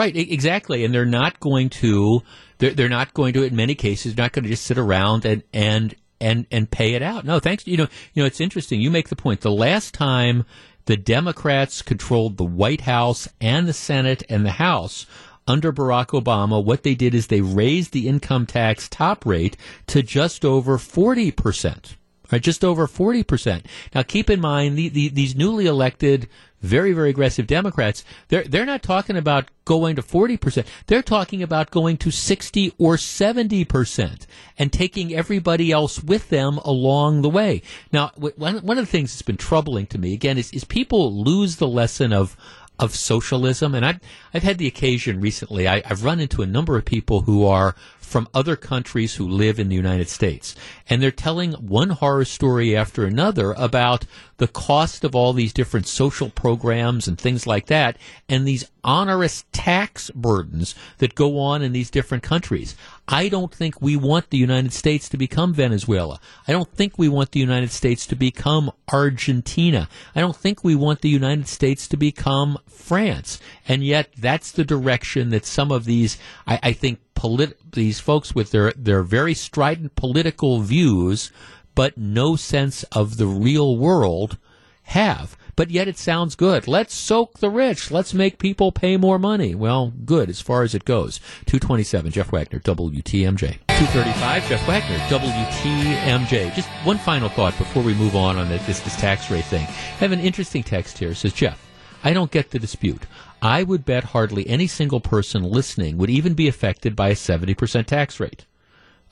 Right, exactly, and they're not going to. They're, they're not going to. In many cases, not going to just sit around and and and and pay it out. No, thanks. You know, you know, it's interesting. You make the point. The last time the Democrats controlled the White House and the Senate and the House under Barack Obama, what they did is they raised the income tax top rate to just over forty percent. Right, just over 40%. Now keep in mind, the, the, these newly elected, very, very aggressive Democrats, they're, they're not talking about going to 40%. They're talking about going to 60 or 70% and taking everybody else with them along the way. Now, one, one of the things that's been troubling to me, again, is, is people lose the lesson of, of socialism. And I've, I've had the occasion recently, I, I've run into a number of people who are from other countries who live in the United States. And they're telling one horror story after another about the cost of all these different social programs and things like that, and these onerous tax burdens that go on in these different countries. I don't think we want the United States to become Venezuela. I don't think we want the United States to become Argentina. I don't think we want the United States to become France. And yet, that's the direction that some of these, I, I think, polit- these folks with their, their very strident political views, but no sense of the real world, have. But yet it sounds good. Let's soak the rich. Let's make people pay more money. Well, good as far as it goes. 227, Jeff Wagner, WTMJ. 235, Jeff Wagner, WTMJ. Just one final thought before we move on on this, this, tax rate thing. I have an interesting text here. It says, Jeff, I don't get the dispute. I would bet hardly any single person listening would even be affected by a 70% tax rate.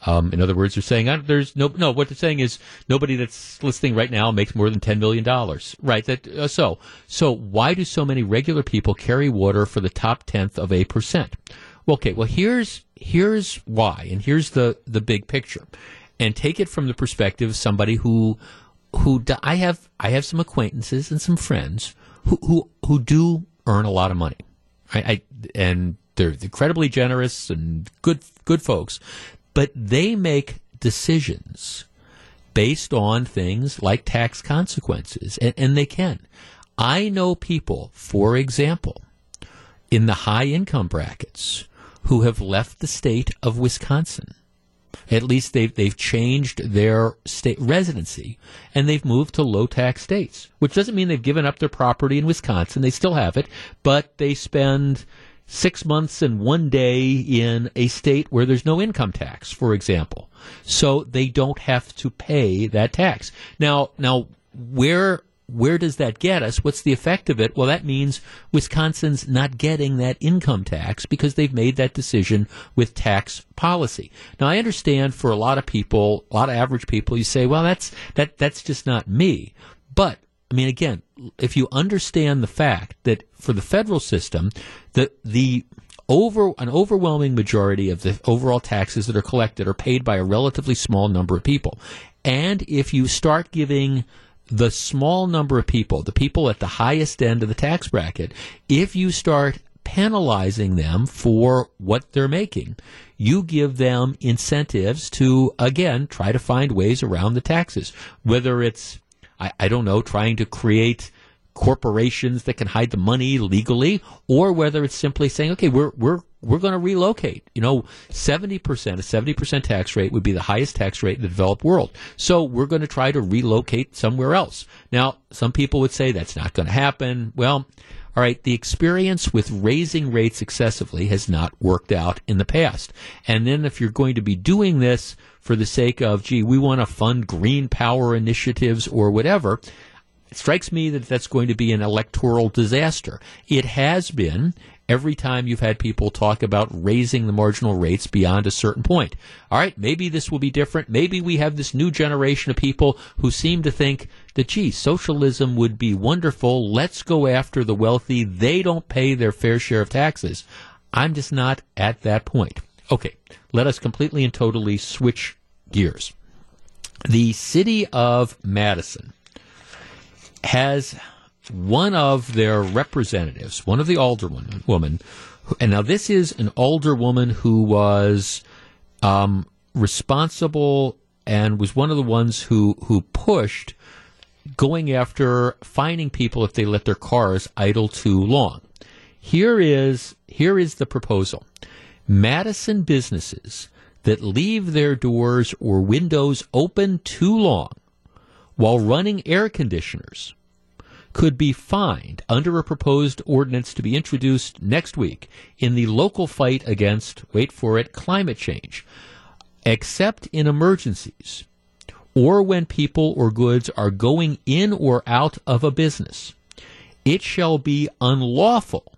Um, in other words, they're saying there's no no. What they're saying is nobody that's listening right now makes more than ten million dollars, right? That uh, so so why do so many regular people carry water for the top tenth of a percent? Well, okay, well here's here's why, and here's the the big picture, and take it from the perspective of somebody who who I have I have some acquaintances and some friends who who who do earn a lot of money, I, I and they're incredibly generous and good good folks but they make decisions based on things like tax consequences, and, and, they can. I know people, for example, in the high income brackets who have left the state of Wisconsin. At least they've, they've changed their state residency and they've moved to low tax states, which doesn't mean they've given up their property in Wisconsin. They still have it, but they spend six months and one day in a state where there's no income tax, for example. So they don't have to pay that tax. Now, now, where, where does that get us? What's the effect of it? Well, that means Wisconsin's not getting that income tax because they've made that decision with tax policy. Now, I understand for a lot of people, a lot of average people, you say, well, that's, that, that's just not me. But I mean, again, if you understand the fact that for the federal system, the the over an overwhelming majority of the overall taxes that are collected are paid by a relatively small number of people, and if you start giving the small number of people, the people at the highest end of the tax bracket, if you start penalizing them for what they're making, you give them incentives to again try to find ways around the taxes, whether it's I, I don't know, trying to create corporations that can hide the money legally, or whether it's simply saying, okay, we're we're we're going to relocate. You know, seventy percent, a seventy percent tax rate would be the highest tax rate in the developed world. So we're going to try to relocate somewhere else. Now, some people would say that's not going to happen. Well. All right, the experience with raising rates excessively has not worked out in the past. And then if you're going to be doing this for the sake of, gee, we want to fund green power initiatives or whatever, it strikes me that that's going to be an electoral disaster. It has been every time you've had people talk about raising the marginal rates beyond a certain point. All right, maybe this will be different. Maybe we have this new generation of people who seem to think that, gee, socialism would be wonderful. Let's go after the wealthy. They don't pay their fair share of taxes. I'm just not at that point. Okay, let us completely and totally switch gears. The city of Madison has one of their representatives, one of the alderwomen, woman, and now this is an alderwoman who was um, responsible and was one of the ones who who pushed going after finding people if they let their cars idle too long. Here is here is the proposal. Madison businesses that leave their doors or windows open too long while running air conditioners could be fined under a proposed ordinance to be introduced next week in the local fight against, wait for it, climate change, except in emergencies or when people or goods are going in or out of a business. It shall be unlawful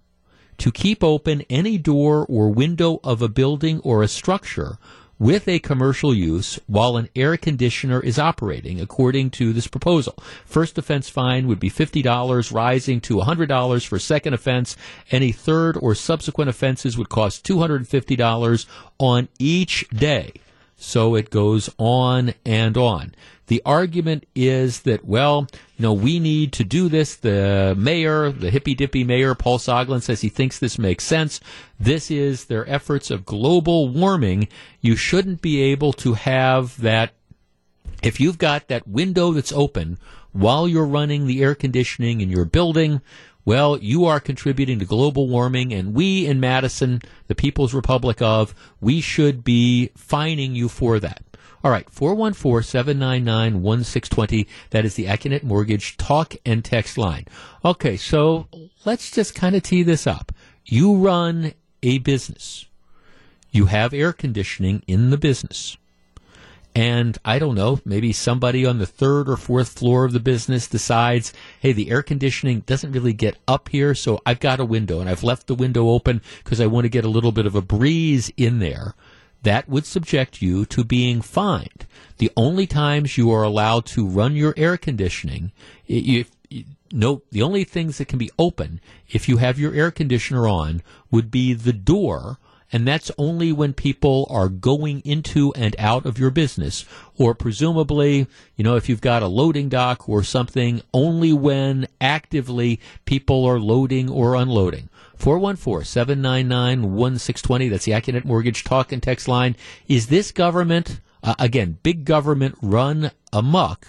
to keep open any door or window of a building or a structure with a commercial use while an air conditioner is operating, according to this proposal. First offense fine would be $50, rising to $100 for second offense. Any third or subsequent offenses would cost $250 on each day. So it goes on and on. The argument is that, well, you know, we need to do this. The mayor, the hippy dippy mayor, Paul Soglin, says he thinks this makes sense. This is their efforts of global warming. You shouldn't be able to have that. If you've got that window that's open while you're running the air conditioning in your building, well, you are contributing to global warming, and we in Madison, the People's Republic of, we should be fining you for that. All right, 414 799 1620. That is the Accunet Mortgage talk and text line. Okay, so let's just kind of tee this up. You run a business, you have air conditioning in the business. And I don't know, maybe somebody on the third or fourth floor of the business decides, hey, the air conditioning doesn't really get up here, so I've got a window and I've left the window open because I want to get a little bit of a breeze in there. That would subject you to being fined. The only times you are allowed to run your air conditioning, if, no, the only things that can be open if you have your air conditioner on would be the door and that's only when people are going into and out of your business, or presumably, you know, if you've got a loading dock or something, only when actively people are loading or unloading. 414-799-1620, that's the Accunet Mortgage talk and text line. Is this government, uh, again, big government run amok?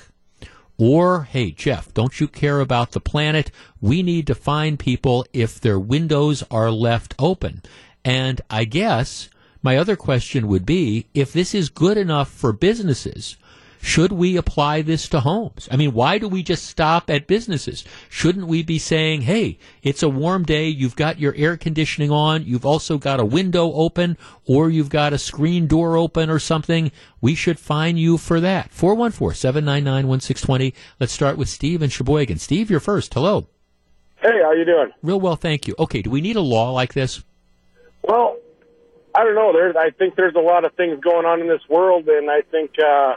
Or, hey, Jeff, don't you care about the planet? We need to find people if their windows are left open. And I guess my other question would be if this is good enough for businesses, should we apply this to homes? I mean, why do we just stop at businesses? Shouldn't we be saying, hey, it's a warm day, you've got your air conditioning on, you've also got a window open, or you've got a screen door open or something? We should fine you for that. 414 799 1620. Let's start with Steve and Sheboygan. Steve, you're first. Hello. Hey, how you doing? Real well, thank you. Okay, do we need a law like this? Well, I don't know. There's, I think there's a lot of things going on in this world, and I think uh,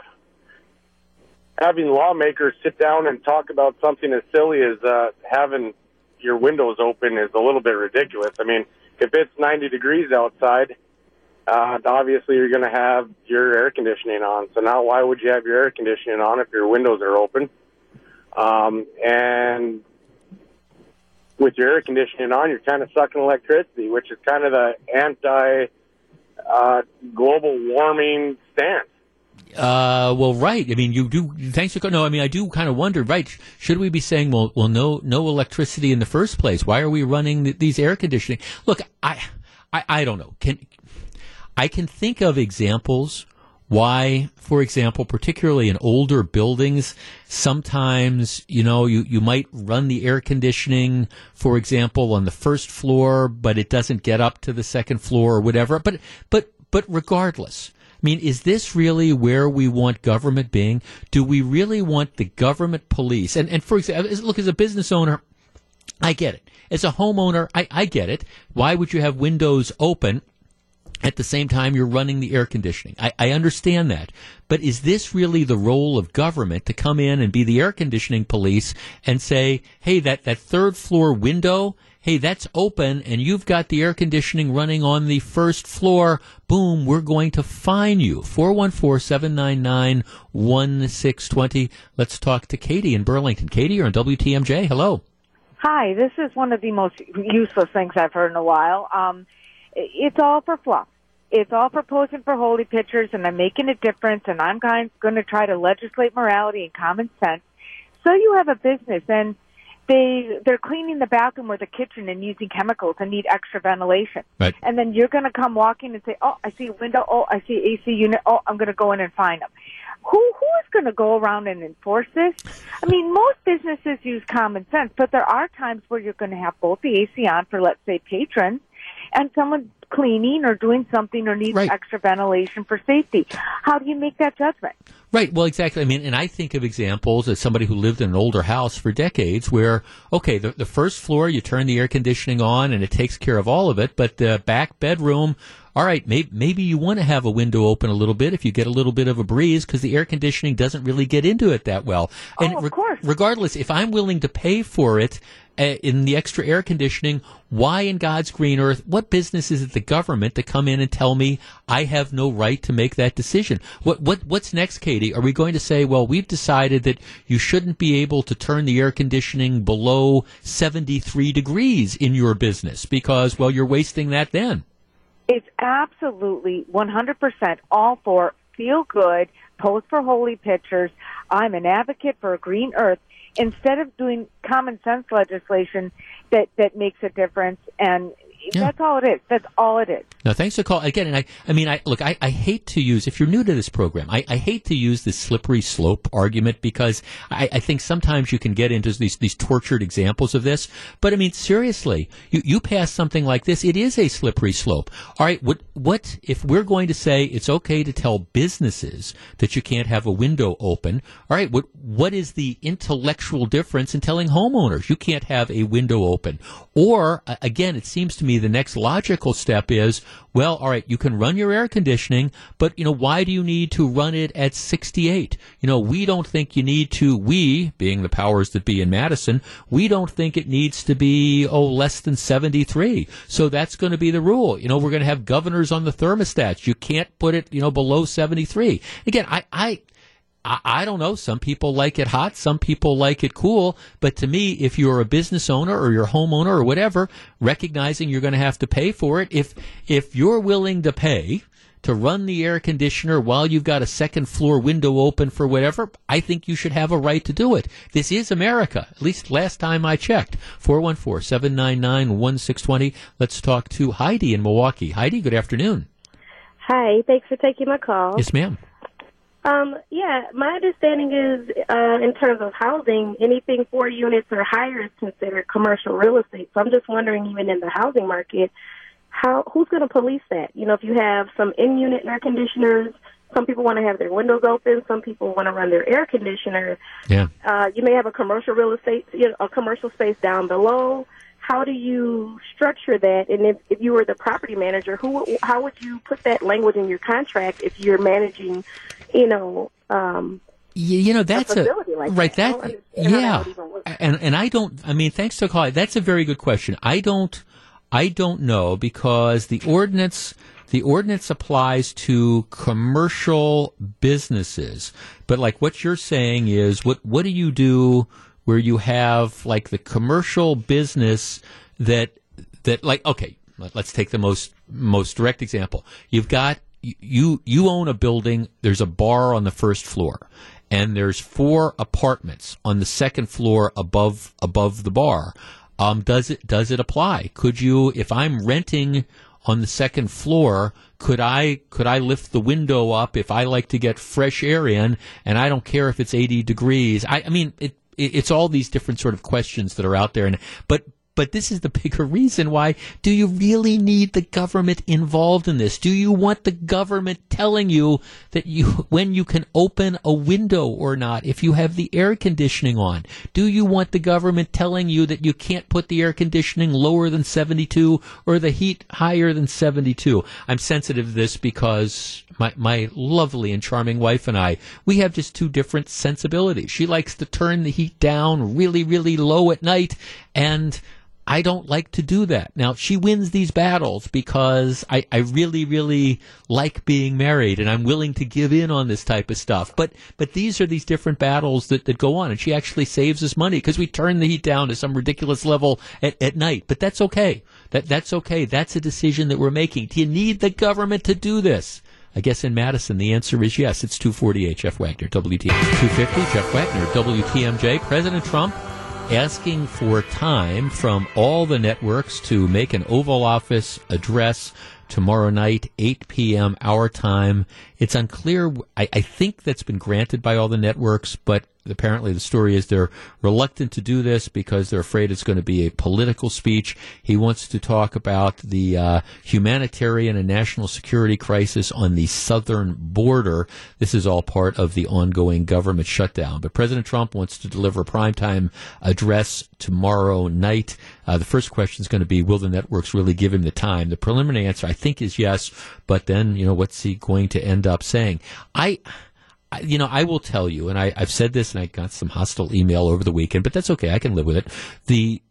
having lawmakers sit down and talk about something as silly as uh, having your windows open is a little bit ridiculous. I mean, if it's 90 degrees outside, uh, obviously you're going to have your air conditioning on. So now, why would you have your air conditioning on if your windows are open? Um, and with your air conditioning on, you're kind of sucking electricity, which is kind of the anti uh, global warming stance. Uh, well, right. I mean, you do. Thanks for no. I mean, I do kind of wonder. Right? Should we be saying, well, well, no, no electricity in the first place? Why are we running th- these air conditioning? Look, I, I, I don't know. Can I can think of examples why, for example, particularly in older buildings, sometimes, you know, you, you might run the air conditioning, for example, on the first floor, but it doesn't get up to the second floor or whatever. But, but, but regardless, I mean, is this really where we want government being? Do we really want the government police? And, and for example, look, as a business owner, I get it. As a homeowner, I, I get it. Why would you have windows open? At the same time you're running the air conditioning. I, I, understand that. But is this really the role of government to come in and be the air conditioning police and say, hey, that, that third floor window, hey, that's open and you've got the air conditioning running on the first floor, boom, we're going to fine you. 414-799-1620. Let's talk to Katie in Burlington. Katie, you're on WTMJ. Hello. Hi, this is one of the most useless things I've heard in a while. Um, it's all for fluff. It's all for posing for holy pictures, and I'm making a difference, and I'm going to try to legislate morality and common sense. So you have a business, and they they're cleaning the bathroom or the kitchen and using chemicals and need extra ventilation. Right. And then you're going to come walking and say, "Oh, I see a window. Oh, I see AC unit. Oh, I'm going to go in and find them." Who who is going to go around and enforce this? I mean, most businesses use common sense, but there are times where you're going to have both the AC on for, let's say, patrons, and someone cleaning or doing something or needs Right. extra ventilation for safety. How do you make that judgment? Right. Well, exactly. I mean, and I think of examples as somebody who lived in an older house for decades where, okay, the, the first floor, you turn the air conditioning on and it takes care of all of it, but the back bedroom, all right, maybe, maybe you want to have a window open a little bit if you get a little bit of a breeze because the air conditioning doesn't really get into it that well. And Oh, of course. regardless, if I'm willing to pay for it uh, in the extra air conditioning, why in God's green earth, what business is it the government to come in and tell me I have no right to make that decision? What, what, what's next, Katie? Are we going to say, well, we've decided that you shouldn't be able to turn the air conditioning below 73 degrees in your business because, well, you're wasting that then? It's absolutely 100% all for feel good, pose for holy pictures. I'm an advocate for a green earth instead of doing common sense legislation that, that makes a difference. And that's all it is. That's all it is. No, thanks for call again. And I, I mean, I look, I, I hate to use if you're new to this program, I, I hate to use this slippery slope argument because I, I think sometimes you can get into these these tortured examples of this. But I mean, seriously, you you pass something like this, it is a slippery slope. All right, what what if we're going to say it's okay to tell businesses that you can't have a window open? All right, what what is the intellectual difference in telling homeowners you can't have a window open? Or again, it seems to me the next logical step is, well, all right, you can run your air conditioning, but you know, why do you need to run it at 68? You know, we don't think you need to, we, being the powers that be in Madison, we don't think it needs to be, oh, less than 73. So that's going to be the rule. You know, we're going to have governors on the thermostats. You can't put it, you know, below 73. Again, I, I, I, I don't know. Some people like it hot. Some people like it cool. But to me, if you're a business owner or you're a homeowner or whatever, recognizing you're going to have to pay for it, if if you're willing to pay to run the air conditioner while you've got a second floor window open for whatever, I think you should have a right to do it. This is America. At least last time I checked. 414-799-1620. Let's talk to Heidi in Milwaukee. Heidi, good afternoon. Hi, thanks for taking my call. Yes, ma'am. Um, yeah, my understanding is, uh, in terms of housing, anything four units or higher is considered commercial real estate. So I'm just wondering, even in the housing market, how who's going to police that? You know, if you have some in-unit air conditioners, some people want to have their windows open, some people want to run their air conditioner. Yeah. Uh, you may have a commercial real estate, you know, a commercial space down below. How do you structure that? And if, if you were the property manager, who how would you put that language in your contract if you're managing, you know, um, You, you know that's a, facility like right. that. That understand how that yeah, would even work. and and I don't. I mean, thanks to call. That's a very good question. I don't. I don't know because the ordinance the ordinance applies to commercial businesses, but like what you're saying is what what do you do where you have like the commercial business that that like okay let- let's take the most most direct example you've got you you own a building there's a bar on the first floor and there's four apartments on the second floor above above the bar. Um, does it does it apply? Could you if i'm renting on the second floor could i could i lift the window up if i like to get fresh air in and i don't care if it's 80 degrees? I, I mean it, it it's all these different sort of questions that are out there. And but but this is the bigger reason why do you really need the government involved in this? Do you want the government telling you that you when you can open a window or not if you have the air conditioning on? Do you want the government telling you that you can't put the air conditioning lower than 72 or the heat higher than 72? I'm sensitive to this because my my lovely and charming wife and I, we have just two different sensibilities. She likes to turn the heat down really really low at night and I don't like to do that. Now, she wins these battles because I, I really, really like being married and I'm willing to give in on this type of stuff. But, but these are these different battles that, that go on and she actually saves us money because we turn the heat down to some ridiculous level at, at night. But that's okay. That, that's okay. That's a decision that we're making. Do you need the government to do this? I guess in Madison, the answer is yes. It's 248 Jeff Wagner, WTM. 250 Jeff Wagner, WTMJ. President Trump asking for time from all the networks to make an Oval Office address tomorrow night, 8 p.m. our time. It's unclear. I, I think that's been granted by all the networks, but apparently the story is they're reluctant to do this because they're afraid it's going to be a political speech. He wants to talk about the uh, humanitarian and national security crisis on the southern border. This is all part of the ongoing government shutdown. But President Trump wants to deliver a primetime address tomorrow night. Uh, the first question is going to be, will the networks really give him the time? The preliminary answer, I think, is yes. But then, you know, what's he going to end up saying? I you know, I will tell you, and I, have said this, and I got some hostile email over the weekend, but that's okay. I can live with it. The,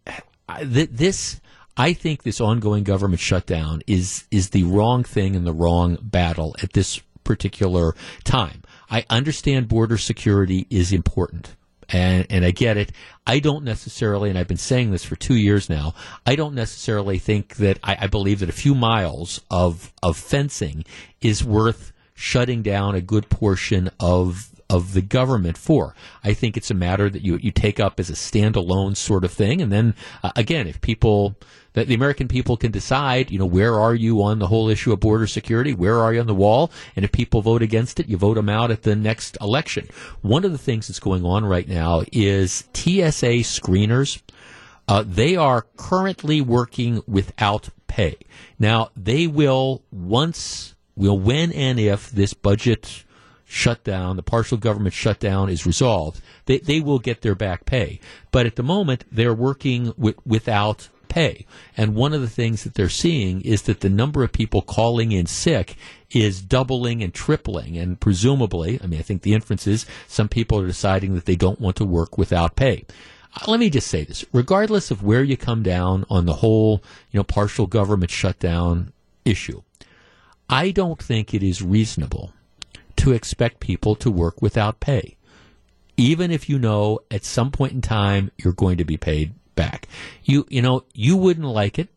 the this. I think this ongoing government shutdown is is the wrong thing and the wrong battle at this particular time. I understand border security is important. And, and I get it. I don't necessarily, and I've been saying this for two years now, I don't necessarily think that I, I believe that a few miles of, of fencing is worth shutting down a good portion of of the government for. I think it's a matter that you you take up as a standalone sort of thing, and then uh, again, if people that the American people can decide, you know, where are you on the whole issue of border security? Where are you on the wall? And if people vote against it, you vote them out at the next election. One of the things that's going on right now is TSA screeners. Uh, they are currently working without pay. Now, they will, once will, when and if this budget shutdown, the partial government shutdown is resolved, they, they will get their back pay. But at the moment, they're working with, without pay. And one of the things that they're seeing is that the number of people calling in sick is doubling and tripling. And presumably, I mean, I think the inference is some people are deciding that they don't want to work without pay. Uh, let me just say this regardless of where you come down on the whole, you know, partial government shutdown issue, I don't think it is reasonable to expect people to work without pay, even if you know at some point in time you're going to be paid back. You you know you wouldn't like it.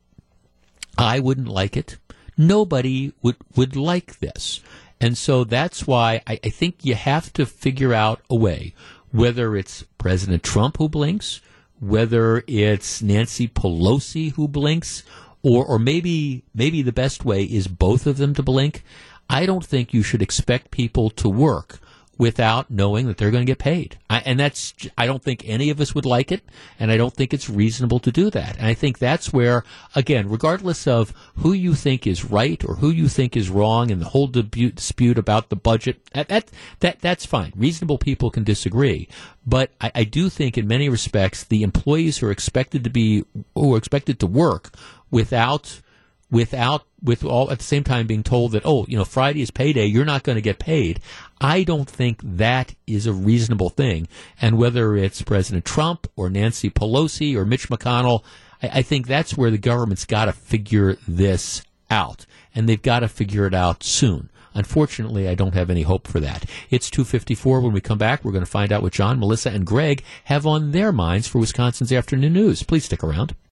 I wouldn't like it. Nobody would would like this, and so that's why I, I think you have to figure out a way, whether it's President Trump who blinks, whether it's Nancy Pelosi who blinks, or or maybe maybe the best way is both of them to blink. I don't think you should expect people to work without knowing that they're going to get paid. I, and that's, I don't think any of us would like it, and I don't think it's reasonable to do that. And I think that's where, again, regardless of who you think is right or who you think is wrong in the whole dispute about the budget, that, that, that that's fine. Reasonable people can disagree. But I, I do think in many respects, the employees who are expected to be, who are expected to work without without with all at the same time being told that oh you know Friday is payday you're not going to get paid I don't think that is a reasonable thing and whether it's President Trump or Nancy Pelosi or Mitch McConnell I, I think that's where the government's got to figure this out and they've got to figure it out soon Unfortunately, I don't have any hope for that. It's 254. When we come back, we're going to find out what John, Melissa, and Greg have on their minds for Wisconsin's afternoon news. Please stick around.